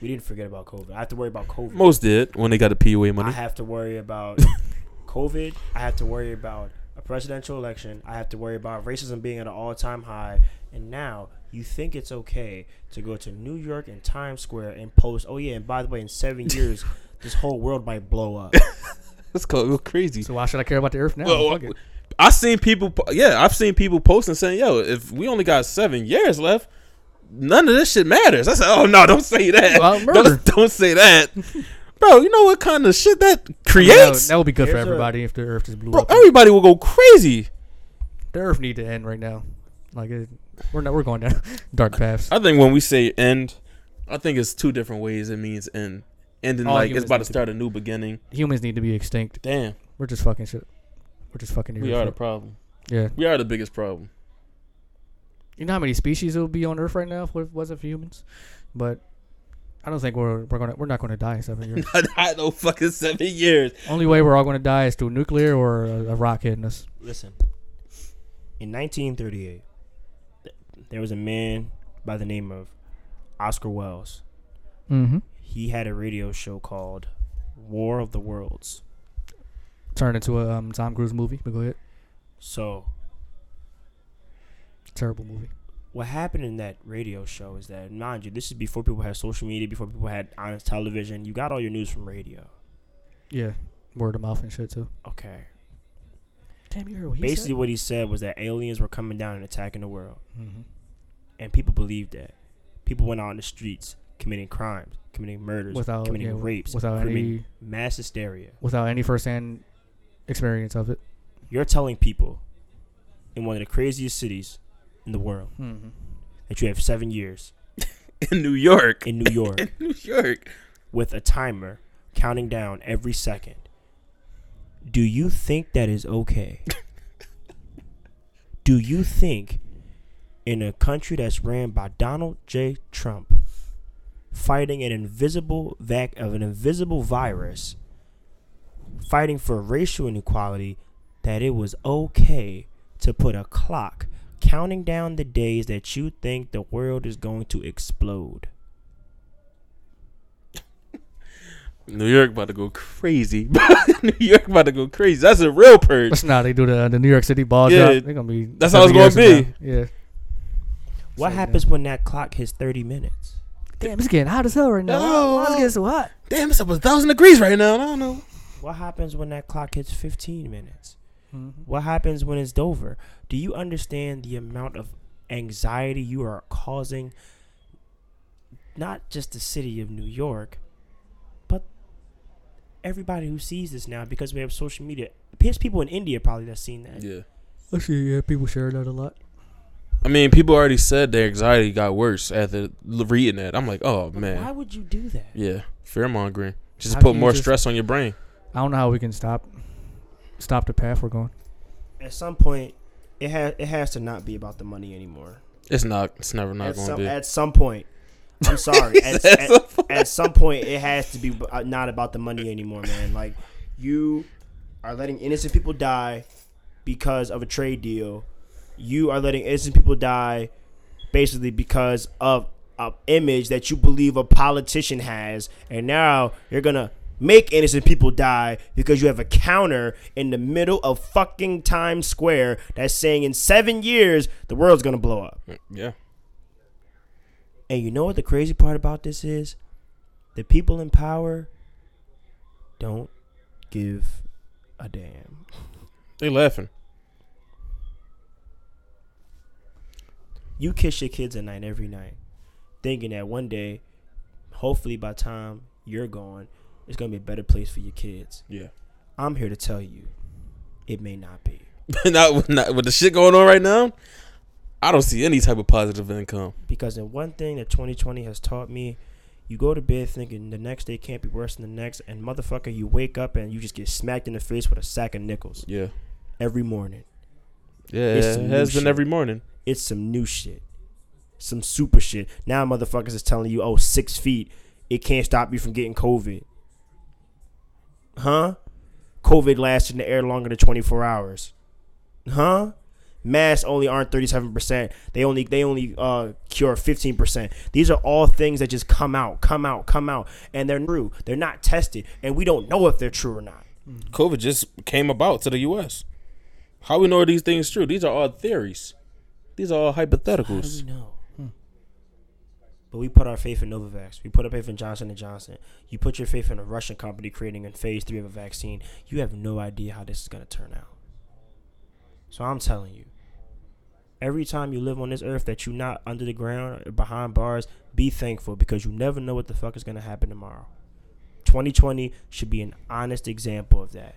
We didn't forget about COVID. I have to worry about COVID. Most did when they got the PUA money. I have to worry about COVID. I have to worry about a presidential election. I have to worry about racism being at an all time high. And now you think it's okay to go to New York and Times Square and post, oh, yeah, and by the way, in seven years, this whole world might blow up. Let's go, go crazy. So why should I care about the Earth now? Well, Fuck it. I seen people. Yeah, I've seen people posting saying, "Yo, if we only got seven years left, none of this shit matters." I said, "Oh no, don't say that. Well, don't, don't say that, bro. You know what kind of shit that That would, creates, that would be good for Here's a- everybody if the Earth just blew bro? up. Everybody will go crazy. The Earth need to end right now. Like it, we're not. We're going down dark paths. I think when we say end, I think it's two different ways. It means end, ending All like it's humans about need to to start a new beginning. Humans need to be extinct. Damn, We're just fucking shit. We're just fucking. we are for the problem. Yeah. We are the biggest problem. You know how many species will be on Earth right now if it wasn't for humans? But I don't think we're we're gonna we're not gonna die in seven years. Not no fucking seven years. Only way we're all gonna die is through nuclear or a, a rock hitting us. Listen, in 1938, th- there was a man by the name of Oscar Wells. Mm-hmm. He had a radio show called War of the Worlds. Turned into a um, Tom Cruise movie. But go ahead. So, Terrible movie. What happened in that radio show is that, mind you, this is before people had social media, before people had honest television. You got all your news from radio. Yeah. Word of mouth and shit too. Okay. Damn, you heard what he Basically, what he said was that aliens were coming down and attacking the world. hmm And people believed that. People went out in the streets committing crimes, committing murders, Without committing yeah, rapes, without committing any mass hysteria. without any firsthand experience of it. You're telling people in one of the craziest cities in the world Mm-hmm. that you have seven years In New York. in New York In New York. with a timer counting down every second. Do you think that is okay? Do you think in a country that's ran by Donald J. Trump fighting an invisible vac of an invisible virus, fighting for racial inequality, that it was okay to put a clock counting down the days that you think the world is going to explode? New York about to go crazy. New York about to go crazy. That's a real purge. That's not they do the uh, the New York City ball Yeah, drop. They're gonna be. that's how it's seven gonna be. now. Yeah. What So, happens when that clock hits 30 minutes? Damn, it's getting hot as hell right now. Oh. Why is it getting so hot? Damn, it's up a thousand degrees right now. I don't know. What happens when that clock hits 15 minutes? Mm-hmm. What happens when it's Dover? Do you understand the amount of anxiety you are causing not just the city of New York, but everybody who sees this now because we have social media. There's people in India probably that's seen that. Yeah. Actually, yeah, people share that a lot. I mean, people already said their anxiety got worse after l- reading that. I'm like, oh But man. why would you do that? Yeah, fear mongering. Just How put more just- stress on your brain. I don't know how we can stop stop the path we're going. At some point, it has it has to not be about the money anymore. It's not. It's never not At going some, to be. at some point, I'm sorry. at, at, at some point, it has to be uh, not about the money anymore, man. Like you are letting innocent people die because of a trade deal. You are letting innocent people die basically because of an image that you believe a politician has, and now you're gonna make innocent people die because you have a counter in the middle of fucking Times Square that's saying in seven years the world's gonna blow up. yeah. And you know what the crazy part about this is? The people in power don't give a damn. They laughing. You kiss your kids at night every night, thinking that one day, hopefully by time you're gone, it's gonna be a better place for your kids. Yeah. I'm here to tell you, It may not be not, not with the shit going on right now. I don't see any type of positive income. because in one thing that 2020 has taught me, you go to bed thinking the next day can't be worse than the next, and motherfucker, you wake up and you just get smacked in the face with a sack of nickels Yeah, every morning. yeah, It's it has been shit. every morning. It's some new shit, some super shit. Now motherfuckers is telling you, oh, six feet, it can't stop you from getting COVID. Huh? COVID lasts in the air longer than 24 hours. Huh? Masks only aren't 37%. They only they only uh cure 15%. These are all things that just come out, come out, come out, and they're true. They're not tested, and we don't know if they're true or not. COVID just came about to the U.S. How we know these things true? These are all theories. These are all How do hypotheticals. we know? But we put our faith in Novavax. We put our faith in Johnson and Johnson. You put your faith in a Russian company creating a phase three of a vaccine. You have no idea how this is gonna turn out. So I'm telling you, every time you live on this earth that you're not under the ground or behind bars, be thankful because you never know what the fuck is gonna happen tomorrow. 2020 should be an honest example of that.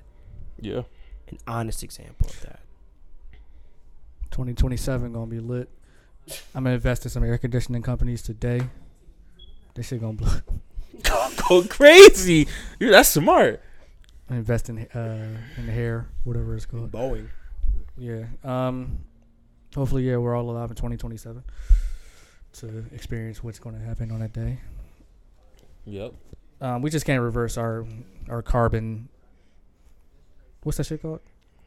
Yeah, An honest example of that. 2027 gonna be lit. I'm gonna invest in some air conditioning companies today. This shit gonna blow. go crazy. Dude, that's smart. I'm investing uh, in the hair, whatever it's called. Boeing. Yeah. Um. Hopefully, yeah, we're all alive in 2027 to experience what's going to happen on that day. Yep. Um, we just can't reverse our our carbon. What's that shit called?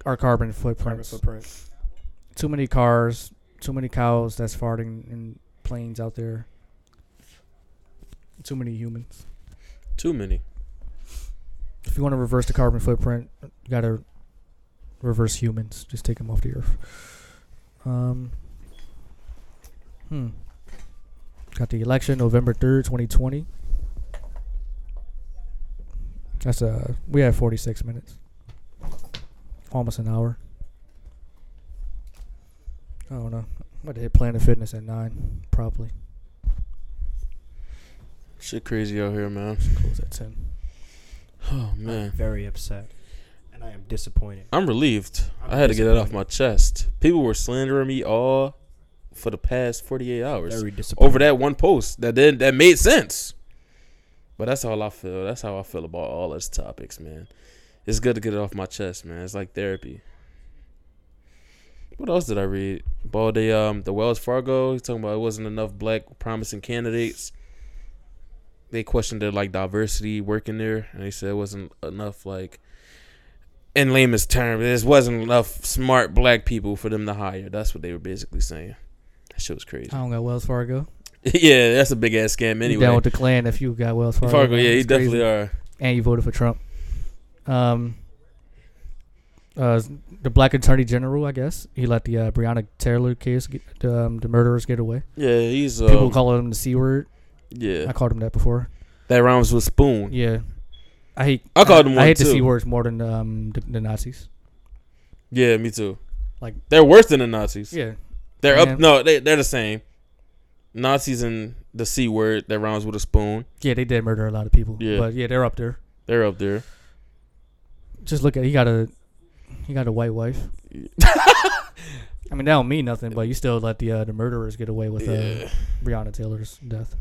Our carbon footprint. Carbon footprint. Too many cars, too many cows that's farting in planes out there. Too many humans. Too many. If you want to reverse the carbon footprint, you gotta reverse humans. Just take them off the earth. Um. Hmm. Got the election November third, twenty twenty. That's uh we have forty six minutes. Almost an hour. I don't know. I'm about to hit Planet Fitness at nine, probably. Shit crazy out here, man. Close at ten. Oh I'm man. very upset. And I am disappointed. I'm relieved. I'm I had to get that off my chest. People were slandering me all for the past 48 hours Very disappointed. over that one post that did that made sense. But that's all I feel. That's how I feel about all those topics, man. It's good to get it off my chest, man. It's like therapy. What else did I read? About the um the Wells Fargo, he's talking about it wasn't enough black promising candidates. They questioned their like diversity working there, and they said it wasn't enough like in layman's terms, there wasn't enough smart black people for them to hire. That's what they were basically saying. That shit was crazy. I don't got Wells Fargo. yeah, that's a big ass scam You anyway. down with the Klan if you got Wells Fargo? Fargo, yeah, crazy. definitely are. and you voted for Trump. Um, uh, the black attorney general, I guess, he let the uh, Breonna Taylor case, get, um, the murderers get away. Yeah, he's um, People call him the c word. yeah. I called him that before. That rhymes with spoon. Yeah, I hate. I called him I hate the c words more than um the, the Nazis. Yeah, me too. Like- they're worse than the Nazis. Yeah, they're man. up. No, they they're the same. Nazis and the c word that rhymes with a spoon. yeah, they did murder a lot of people. Yeah. but yeah, they're up there. They're up there. Just look at he got a he got a white wife. I mean, that don't mean nothing, but you still let the uh, the murderers get away with uh, Yeah. Breonna Taylor's death.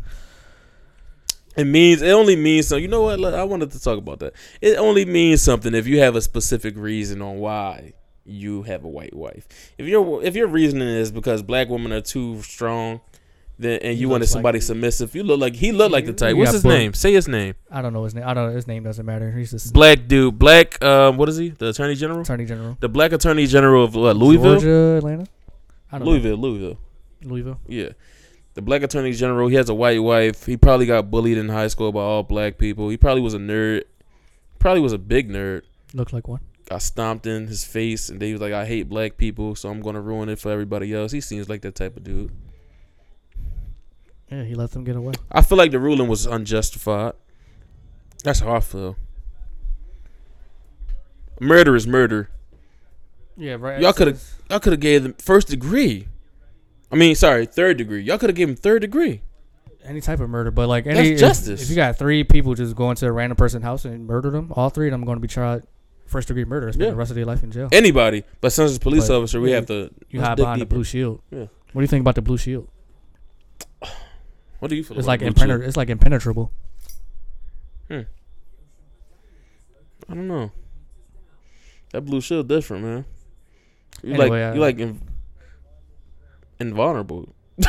It means it only means so. You know what? I wanted to talk about that. It only means something if you have a specific reason on why you have a white wife. If your if your reasoning is because black women are too strong, then and He you wanted somebody like- submissive, you look like he looked like the type. What's his booked. name? Say his name. I don't know his name. I don't know his name doesn't matter. He's just Black dude. Black. Um. What is he? The attorney general. attorney general. The black attorney general of what? Louisville. Georgia, Atlanta. I don't Louisville. Louisville. know. Louisville. Yeah. The black attorney general, he has a white wife. He probably got bullied in high school by all black people. He probably was a nerd. Probably was a big nerd. Looked like one. Got stomped in his face and they was like, I hate black people, so I'm gonna ruin it for everybody else. He seems like that type of dude. Yeah, he let them get away. I feel like the ruling was unjustified. That's how I feel. Murder is murder. Yeah, right. Y'all coulda- Y'all could have gave them first degree. I mean, sorry, third degree. Y'all could have gave him third degree. any type of murder, but like any if- justice. If, you got three people just going to a random person's house and murder them, all three of them going to be tried first degree murder. Spend Yeah. the rest of their life in jail. Anybody, but since it's a police But, officer, we yeah, have to. You let's hide dig behind the blue shield. Yeah. What do you think about the blue shield? What do you feel? It's like impenetrable. It's like impenetrable. Hmm. I don't know. That blue shield different, man. You Anyway, like uh, you like inv- invulnerable.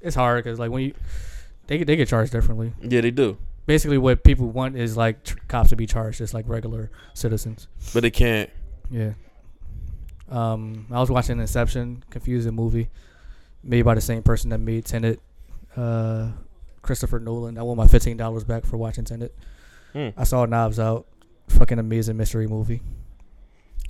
It's hard because like when you they get- they get charged differently. Yeah, they do, Basically, what people want is like tr- cops to be charged just like regular citizens. but they can't. Yeah. Um, I was watching Inception, confusing movie, made by the same person that made Tenet. Uh, Christopher Nolan. I want my fifteen dollars back for watching Tenet. Hmm. I saw Knives Out. Fucking amazing mystery movie.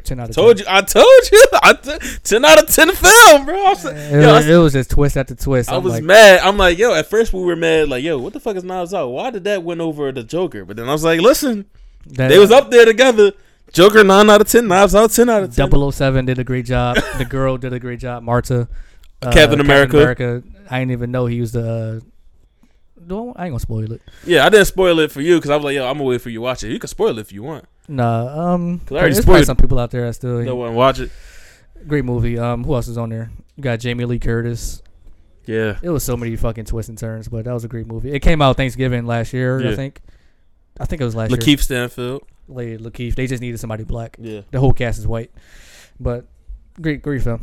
Ten out of Told 10. you, I told you, I t- ten out of ten film, bro. Was, It, yo, was, it was just twist after twist. I I'm was like, mad. I'm like, yo. At first, we were mad. Like, yo, what the fuck is Knives Out? Why did that win over the Joker? But then I was like, listen, that- they was up there together. Joker nine out of ten. Knives Out ten out of ten. 007 did a great job. the girl did a great job. Marta. Uh, Captain America. I didn't even know he was the. No, I ain't gonna spoil it. Yeah, I didn't spoil it for you because I was like, yo, I'm gonna wait for you to watch it. You can spoil it if you want. Nah, um, 'Cause I already there's probably some people out there that still No one watch it. great movie. Um, who else is on there? You got Jamie Lee Curtis. Yeah. It was so many fucking twists and turns, but that was a great movie. It came out Thanksgiving last year, I think. I think it was last year. LaKeith Stanfield. LaKeith. LaKeith. They just needed somebody black. Yeah. The whole cast is white, but great, great film.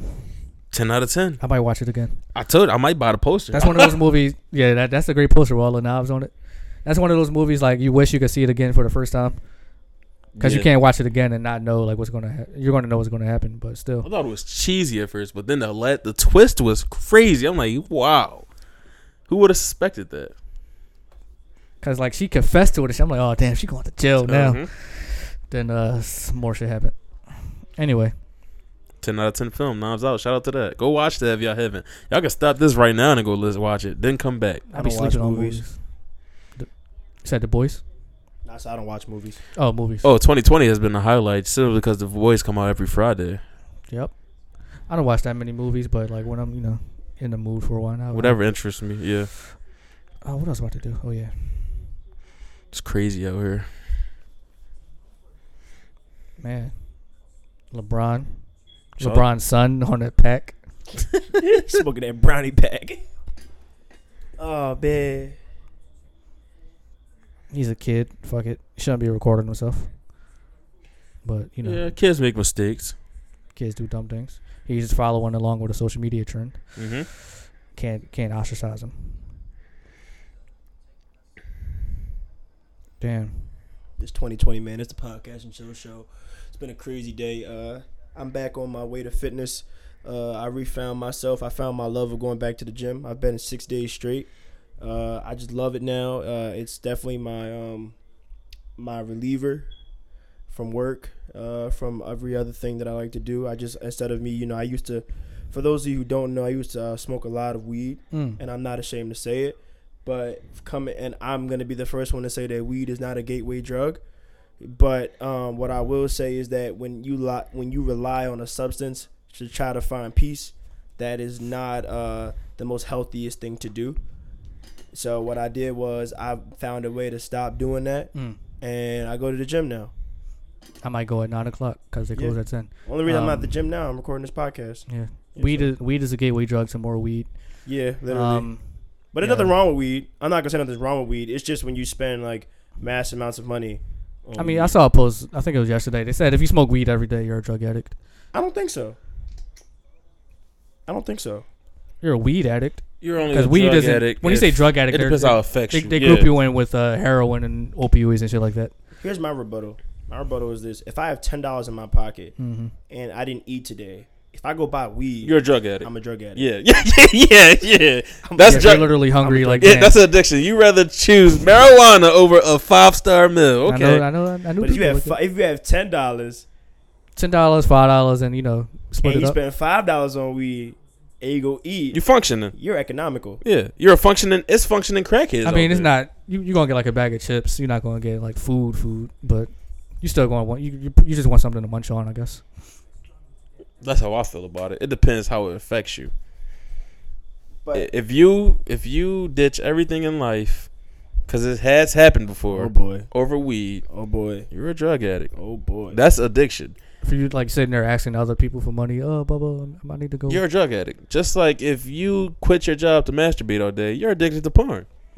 Ten out of ten. I might watch it again. I told you, I might buy the poster. That's one of those movies. Yeah, that, that's a great poster with all the knobs on it. That's one of those movies like you wish you could see it again for the first time because you can't watch it again and not know like what's gonna. Ha- you're gonna know what's gonna happen, but still, I thought it was cheesy at first, but then the let the twist was crazy. I'm like, wow. Who would have suspected that? because like she confessed to it, I'm like, oh damn, she going to jail now. Mhm. Then uh, some more shit happened. Anyway, Ten out of ten film. Knives out. Shout out to that. Go watch that if y'all haven't. Y'all can stop this right now and go let's watch it. Then come back. I I be don't watch sleeping on movies. movies. The, you said the boys? Nah, so I don't watch movies. Oh, movies. Oh, 2020 has been the highlight simply because the Boys come out every Friday. Yep. I don't watch that many movies, but like when I'm you know in the mood for one, I, Whatever interests me. Yeah. Oh, what else about to do? Oh yeah, It's crazy out here. man. LeBron, So- LeBron's son on that pack. Smoking that brownie pack. Oh man. He's a kid. Fuck it. He shouldn't be recording himself. But you know, Yeah, kids make mistakes. kids do dumb things. He's just following along with a social media trend. Mm-hmm. Can't can't ostracize him. Damn. It's 2020, man. It's the podcast and chill show. It's been a crazy day. Uh, I'm back on my way to fitness. Uh, I refound myself. I found my love of going back to the gym. I've been six days straight. Uh, I just love it now. Uh, it's definitely my um, my reliever from work, uh, from every other thing that I like to do. I just instead of me, you know, I used to. For those of you who don't know, I used to uh, smoke a lot of weed Mm. and I'm not ashamed to say it. But coming, and I'm gonna be the first one to say that weed is not a gateway drug. But um, what I will say is that when you li- when you rely on a substance to try to find peace, that is not uh, the most healthiest thing to do. So what I did was I found a way to stop doing that, Mm. and I go to the gym now. I might go at nine o'clock because they Yeah. close at ten. Only reason I'm Um, at the gym now, I'm recording this podcast. Yeah. Yeah, Weed so- is weed is a gateway drug to more weed. Yeah, literally. Um, But there's Yeah. nothing wrong with weed. I'm not gonna say nothing's wrong with weed. It's just when you spend like mass amounts of money. On I mean, I saw a post. I think it was yesterday. They said if you smoke weed every day, you're a drug addict. I don't think so. I don't think so. You're a weed addict You're only because a weed drug doesn't. addict. when you if- say drug addict, it they're- depends how it affects they, you. they yeah. group you in with uh, heroin and opioids and shit like that. Here's my rebuttal. My rebuttal is this: If I have ten dollars in my pocket hmm and I didn't eat today, if I go buy weed, You're a drug addict. I'm a drug addict. yeah, yeah, yeah, yeah, yeah. I'm That's a You're drug- literally hungry like Yeah, that's an addiction. You rather choose marijuana over a five star meal. I Okay. know. I know. I knew But if you have like fi- if you have ten dollars ten dollars, five dollars, and you know split and it you up. spend five dollars on weed and you go eat, You're functioning. you're economical. Yeah. You're a functioning it's functioning crackheads. I mean, it's there. not you. You're gonna get like a bag of chips. You're not gonna get like food, food, but you still gonna want you. You, you just want something to munch on, I guess. That's how I feel about it. It depends how it affects you. But if you if you ditch everything in life Because it has happened before. Oh boy. Over weed. Oh boy. You're a drug addict. Oh boy. That's addiction. If you like sitting there asking other people for money, oh, blah blah, I need to go. You're a drug addict. Just like if you quit your job to masturbate all day, you're addicted to porn.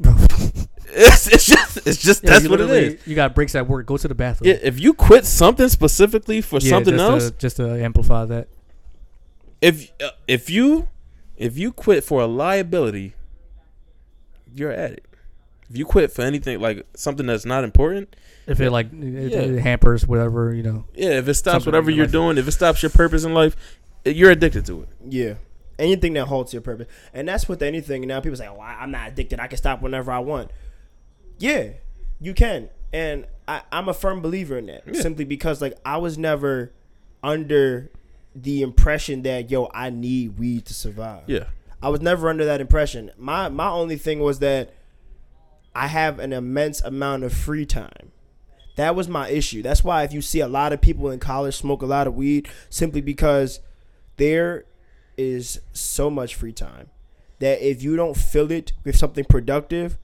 it's, it's just it's just Yeah, that's what it is. You got breaks at work. Go to the bathroom. Yeah, if you quit something specifically for Yeah, something just else, to, just to amplify that. If uh, if you if you quit for a liability, you're an addict. If you quit for anything like something that's not important, If it like it, Yeah. it hampers whatever you know. yeah, if it stops whatever you're life. doing, if it stops your purpose in life, you're addicted to it. Yeah. Anything that halts your purpose. And that's with anything. Now people say, well, I'm not addicted. I can stop whenever I want. Yeah, you can. And I, I'm a firm believer in that. Yeah. Simply because, like, I was never under the impression that, yo, I need weed to survive. Yeah, I was never under that impression. My my only thing was that I have an immense amount of free time. That was my issue. That's why if you see a lot of people in college smoke a lot of weed, simply because there is so much free time that if you don't fill it with something productive,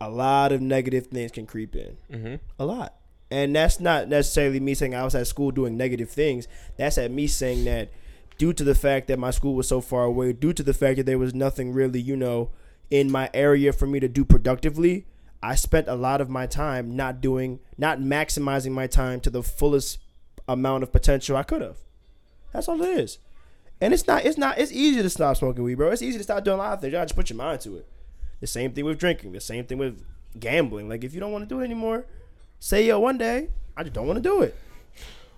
a lot of negative things can creep in. mm-hmm. A lot. And that's not necessarily me saying I was at school doing negative things. That's at me saying that due to the fact that my school was so far away, due to the fact that there was nothing really, you know, in my area for me to do productively, I spent a lot of my time not doing, not maximizing my time to the fullest amount of potential I could have. That's all it is. And it's not, it's not, it's easy to stop smoking weed, bro. It's easy to stop doing a lot of things. You just put your mind to it. The same thing with drinking. The same thing with gambling. Like if you don't want to do it anymore, say yo one day I just don't want to do it.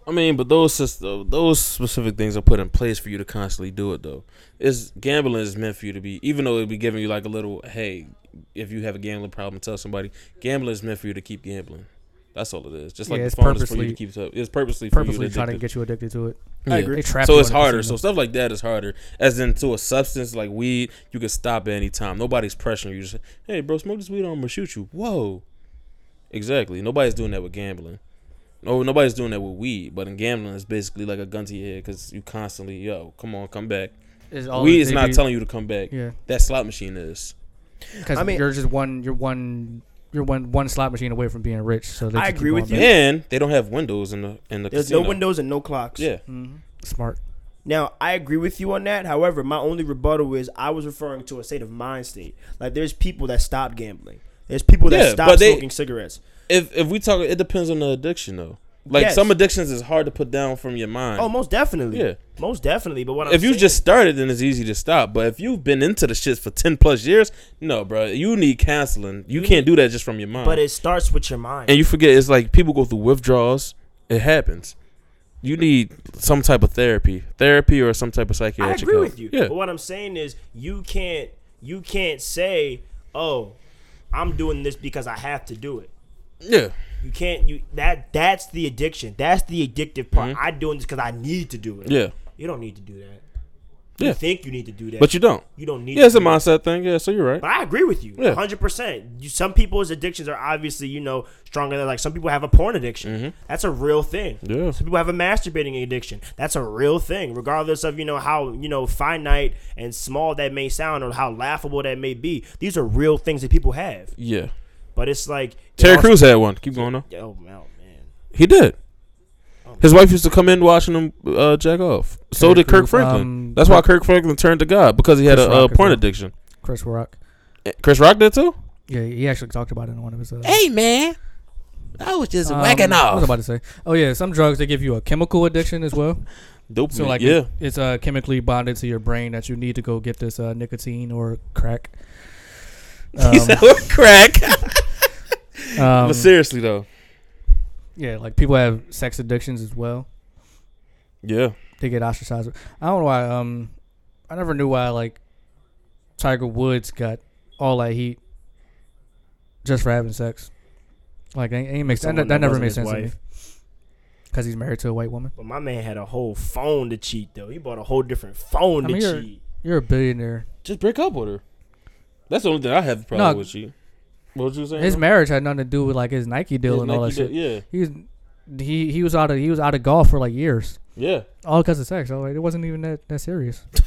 I mean, but those syst- those specific things are put in place for you to constantly do it. Though, is gambling is meant for you to be, even though it be giving you like a little, hey, if you have a gambling problem, tell somebody. Gambling is meant for you to keep gambling. That's all it is. Just like Yeah, the it's phone is for you to purposely- keep. Up. It's purposely for Purposely you to trying to get you addicted to it. Yeah. I agree. They trap So it's harder. So stuff like that is harder. As in to a substance like weed, you can stop at any time. Nobody's pressuring you. Just hey, bro, smoke this weed. or I'm gonna shoot you. Whoa. Exactly. Nobody's doing that with gambling. No, nobody's doing that with weed. But in gambling, it's basically like a gun to your head because you constantly, yo, come on, come back. Is all weed is not do- telling you to come back. Yeah, That slot machine is. because I mean- you're just one. You're one. You're one one slot machine away from being rich. So they I agree going with you. back. And they don't have windows in the in the There's casino. no windows and no clocks. Yeah. Mhm. Smart. Now I agree with you on that. However, my only rebuttal is I was referring to a state of mind state. Like there's people that stop gambling. There's people that Yeah, stop they- smoking cigarettes. If if we talk, it depends on the addiction though. Like Yes. some addictions is hard to put down from your mind. Oh, most definitely. Yeah. Most definitely. But what I'm if you saying- just started, then it's easy to stop. But if you've been into the shits for ten plus years, no, bro, you need counseling. You, can't do that just from your mind. but it starts with your mind. and you forget it's like people go through withdrawals. It happens. You need some type of therapy, therapy or some type of psychiatric. I agree help. with you. Yeah, But what I'm saying is you can't you can't say, "Oh, I'm doing this because I have to do it." yeah, You can't you that that's the addiction. That's the addictive part. Mhm. I'm doing this because I need to do it. yeah. You don't need to do that. Yeah. You think you need to do that. But you don't. you don't need Yeah, it's a do that. mindset thing. Yeah, so you're right. But I agree with you, Yeah. hundred percent. You some people's addictions are obviously you know stronger than like some people have a porn addiction. Mhm. That's a real thing. Yeah. Some people have a masturbating addiction. That's a real thing, regardless of you know how you know finite and small that may sound or how laughable that may be. These are real things that people have. Yeah. But it's like Terry it also- Crews had one. Keep going though. Oh, man. He did. His wife used to come in watching him uh, jack off. So Terry did Kirk Crews, Franklin. um, That's why Kirk Franklin turned to God because he had Chris a, uh Rock as porn well. addiction. Chris Rock. Eh, Chris Rock did too. Yeah, he actually talked about it in one of his. Uh, Hey man, I was just um, whacking What was I off. about to say? Oh yeah, some drugs they give you a chemical addiction as well. Dope. So like, yeah. it- it's uh, chemically bonded to your brain that you need to go get this uh, nicotine or crack. Um, he said crack. um, but seriously though. Yeah, like people have sex addictions as well. Yeah. They get ostracized. I don't know why. Um, I never knew why like Tiger Woods got all that heat just for having sex. Like, ain't, ain't makes that, that that never wasn't made his sense to me. Because he's married to a white woman. But my man had a whole phone to cheat though. He bought a whole different phone I to mean, you're- cheat. You're a billionaire. Just break up with her. That's the only thing I have a problem No. with you. What was you saying? His marriage had nothing to do with like his Nike deal His and all that Nike shit. deal- Yeah. He was he he was out of he was out of golf for like years, Yeah. all because of sex. So like, it wasn't even that that serious.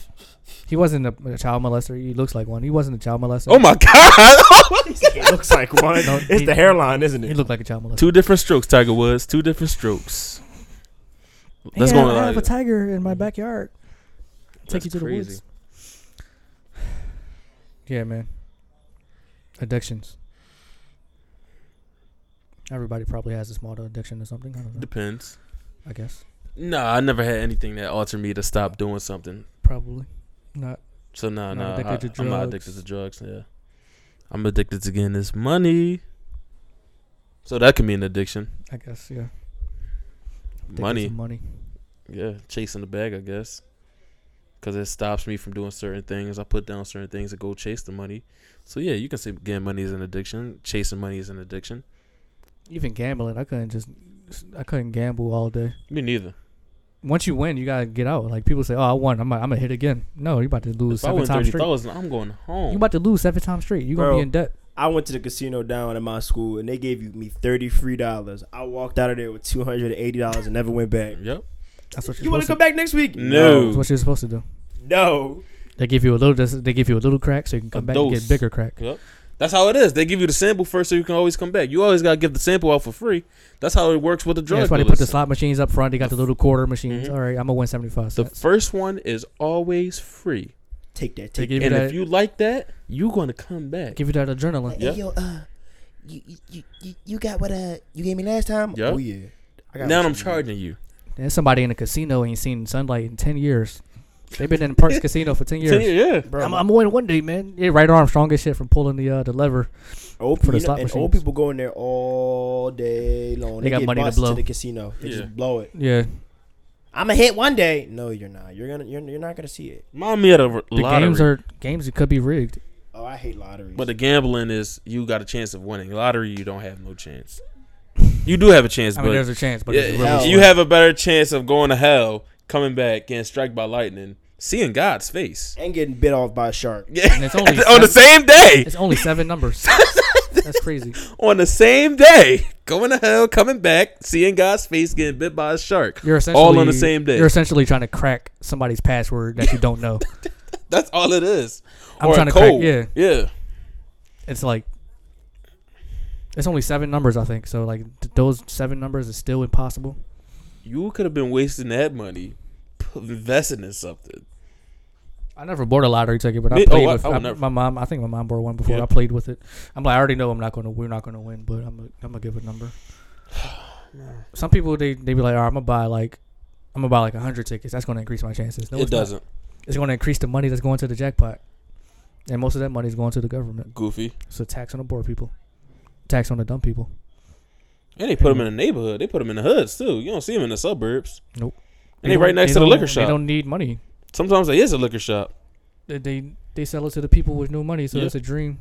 He wasn't a, a child molester. He looks like one. He wasn't a child molester. Oh my god! It looks like one. No, it's he- the hairline, isn't it? He it? looked like a child molester. Two different strokes, Tiger Woods. Two different strokes. Let's yeah, go. I have a Like, tiger in my backyard. Take you to the woods. Yeah, man. Addictions. Everybody probably has a small addiction or something. I. Depends. I guess Nah, I never had anything that altered me to stop doing something. probably not. So nah, no, nah, to I'm not addicted to drugs. Yeah, I'm addicted to getting this money. So that can be an addiction. I guess yeah. Addicted Money, money. yeah, chasing the bag, I guess, because it stops me from doing certain things. I put down certain things to go chase the money. So yeah, you can say getting money is an addiction. Chasing money is an addiction. Even gambling, I couldn't just. I couldn't gamble all day. Me neither. Once you win, you gotta get out. Like people say, "Oh, I won. I'm. I'm gonna hit again." No, you're about to lose If I seven win times thirty straight. I'm going home. You about to lose seven times straight. You are gonna be in debt. I went to the casino down at my school and they gave you me thirty free dollars. I walked out of there with two hundred and eighty dollars and never went back. Yep. That's what you're You want to to. come back next week? No. That's what you're supposed to do. No. They give you a little. They give you a little crack so you can come A back and dose. get bigger crack. Yep. That's how it is. They give you the sample first, so you can always come back. You always gotta give the sample out for free. That's how it works with the Yeah, that's why they put the slot machines up front. They got the little quarter machines. Mhm. All right, I'm gonna win seventy five The cents. first one is always free, Take that. Take give you and that. if you like that, you're gonna come back. give you that adrenaline. Yeah. Hey, yo, uh, you, you, you, you, you got what uh you gave me last time? Yeah. Oh yeah. I got Now what I'm charging you. There's somebody in a casino ain't seen sunlight in ten years. They've been in Parx Casino for ten years. Yeah. Bro, I'm, I'm gonna one day, man. Yeah, right arm strong as shit from pulling the uh, the lever. old, for the you know, slot and machines. old people go in there all day long. They got get money to bussed blow. the casino. They Yeah. just blow it. Yeah, I'm gonna hit one day. No, you're not. You're gonna. You're, you're not gonna see it. Remind me of the the lottery. games are games that could be rigged. Oh, I hate lotteries. but the gambling is you got a chance of winning. Lottery, you don't have no chance. You do have a chance, I mean, but there's a chance, but yeah, it's really hell. you have a better chance of going to hell, coming back, getting struck by lightning, seeing God's face. and getting bit off by a shark. Yeah, And it's only on the same day. It's only seven numbers. That's crazy. on the same day, going to hell, coming back, seeing God's face, getting bit by a shark. You're essentially All on the same day. You're essentially trying to crack somebody's password that you don't know. That's all it is. I'm or trying a to crack. code. Yeah, yeah. it's like it's only seven numbers, I think. So like th- those seven numbers is still impossible. You could have been wasting that money p- investing in something. I never bought a lottery ticket, but I Me- oh, played oh, I- with I would I- never. my mom. I think my mom bought one before. Yeah. I played with it. I'm like, I already know I'm not gonna. We're not gonna win, but I'm. Gonna, I'm gonna give a number. Some people they they be like, oh, all right, I'm gonna buy like, I'm gonna buy like hundred tickets. That's gonna increase my chances. No, it it's not. doesn't. It's gonna increase the money that's going to the jackpot, and most of that money is going to the government. Goofy. It's a tax on the poor people, tax on the dumb people. And they put them in the neighborhood. They put them in the hoods too. You don't see them in the suburbs. Nope. And they, right don't- next to the liquor shop. They don't need money. Sometimes it is a liquor shop. They they, they sell it to the people with no money, so Yeah. it's a dream.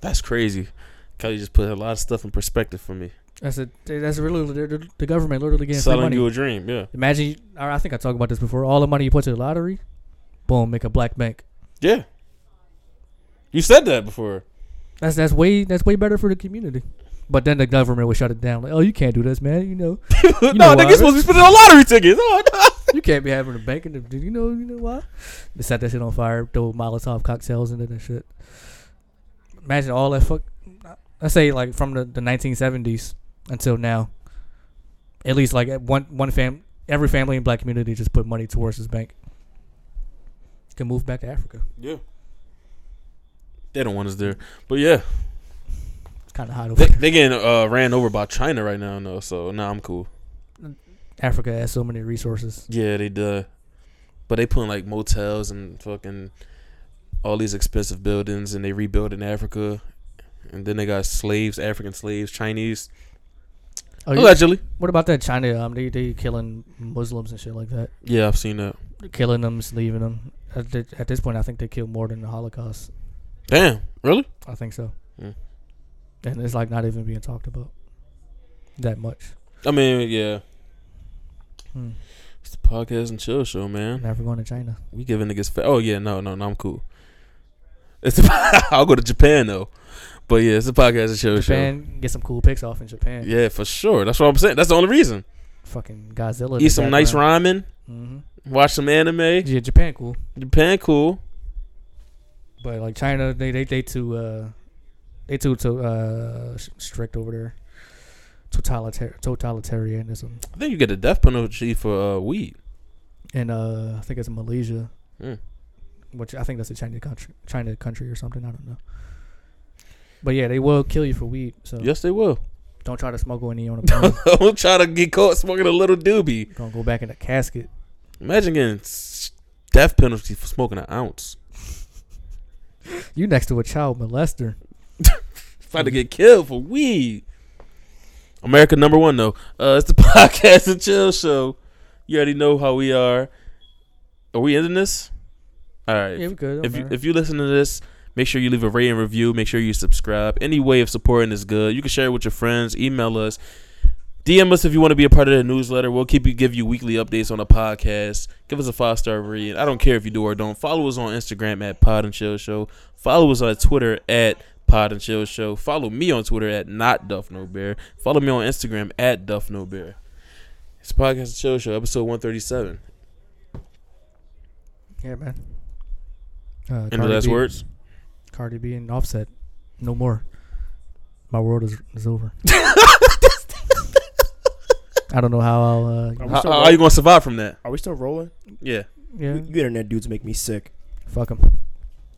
That's crazy. Kelly just put a lot of stuff in perspective for me. That's a that's really the, the government literally getting Selling money. you a dream. Yeah. Imagine, I think I talked about this before. All the money you put to the lottery, boom, make a black bank. Yeah. You said that before. That's that's way that's way better for the community. But then the government would shut it down. Like, oh, you can't do this, man. You know, no, know niggas supposed to be spending on lottery tickets. Oh, no. You can't be having a bank. In the, you know, you know why? They set that shit on fire. Throw Molotov cocktails in it and shit. Imagine all that fuck. Let's say like from the, the 1970s until now. At least like at one one fam, every family in black community just put money towards this bank. Can move back to Africa. Yeah. They don't want us there. But yeah. It's kind of hot over They, there. they getting uh, ran over by China right now, though. So, nah, I'm cool. Africa has so many resources. Yeah, they do. But they putting like motels and fucking all these expensive buildings and they rebuild in Africa. And then they got slaves, African slaves, Chinese. Oh, you- Allegedly. what about that China? Um, they they killing Muslims and shit like that. Yeah, I've seen that. killing them, leaving them. At, at this point, I think they killed more than the Holocaust. Damn, really? I think so. Mm. And it's like not even being talked about that much. I mean, yeah. Hmm. It's the podcast and chill show, man. Never going to China. We giving niggas fa- Oh yeah, no, no, no, I'm cool. It's I'll go to Japan though. But yeah, it's a podcast and chill show. Japan, get some cool pics off in Japan. Yeah, for sure. That's what I'm saying. That's the only reason. Fucking Godzilla. Eat some nice ramen. hmm Watch some anime. Yeah, Japan cool, Japan cool. but like China, they they they too uh they too too uh strict over there. Totalitar- totalitarianism, I think you get the death penalty for uh, weed. and uh I think it's in Malaysia, Mm. which I think that's a China country, China country or something. I don't know. But yeah, they will kill you for weed. So Yes, they will. don't try to smuggle any on a plane. Don't try to get caught smoking a little doobie. Gonna go back in the casket. Imagine getting death penalty for smoking an ounce. You next to a child molester. About to get killed for weed. America number one though. Uh, it's the podcast and chill show. You already know how we are. Are we ending this? All right. Yeah, we good. if you if you listen to this, make sure you leave a rating review. Make sure you subscribe. Any way of supporting is good. You can share it with your friends. Email us. DM us if you want to be a part of the newsletter. We'll keep you give you weekly updates on the podcast. Give us a five star rating. I don't care if you do or don't. Follow us on Instagram at Pod and Chill Show. Follow us on Twitter at Pod and Chill Show. Follow me on Twitter at Not Duff No Bear. Follow me on Instagram at Duff No Bear. It's Podcast and Chill Show, episode one thirty seven. yeah, man. Uh, Any Cardi last B- words? Cardi B and Offset. No more. My world is is over. I don't know how I'll. Uh, Are How, still how are you gonna survive from that? Are we still rolling? Yeah. yeah, You internet dudes make me sick. fuck 'em.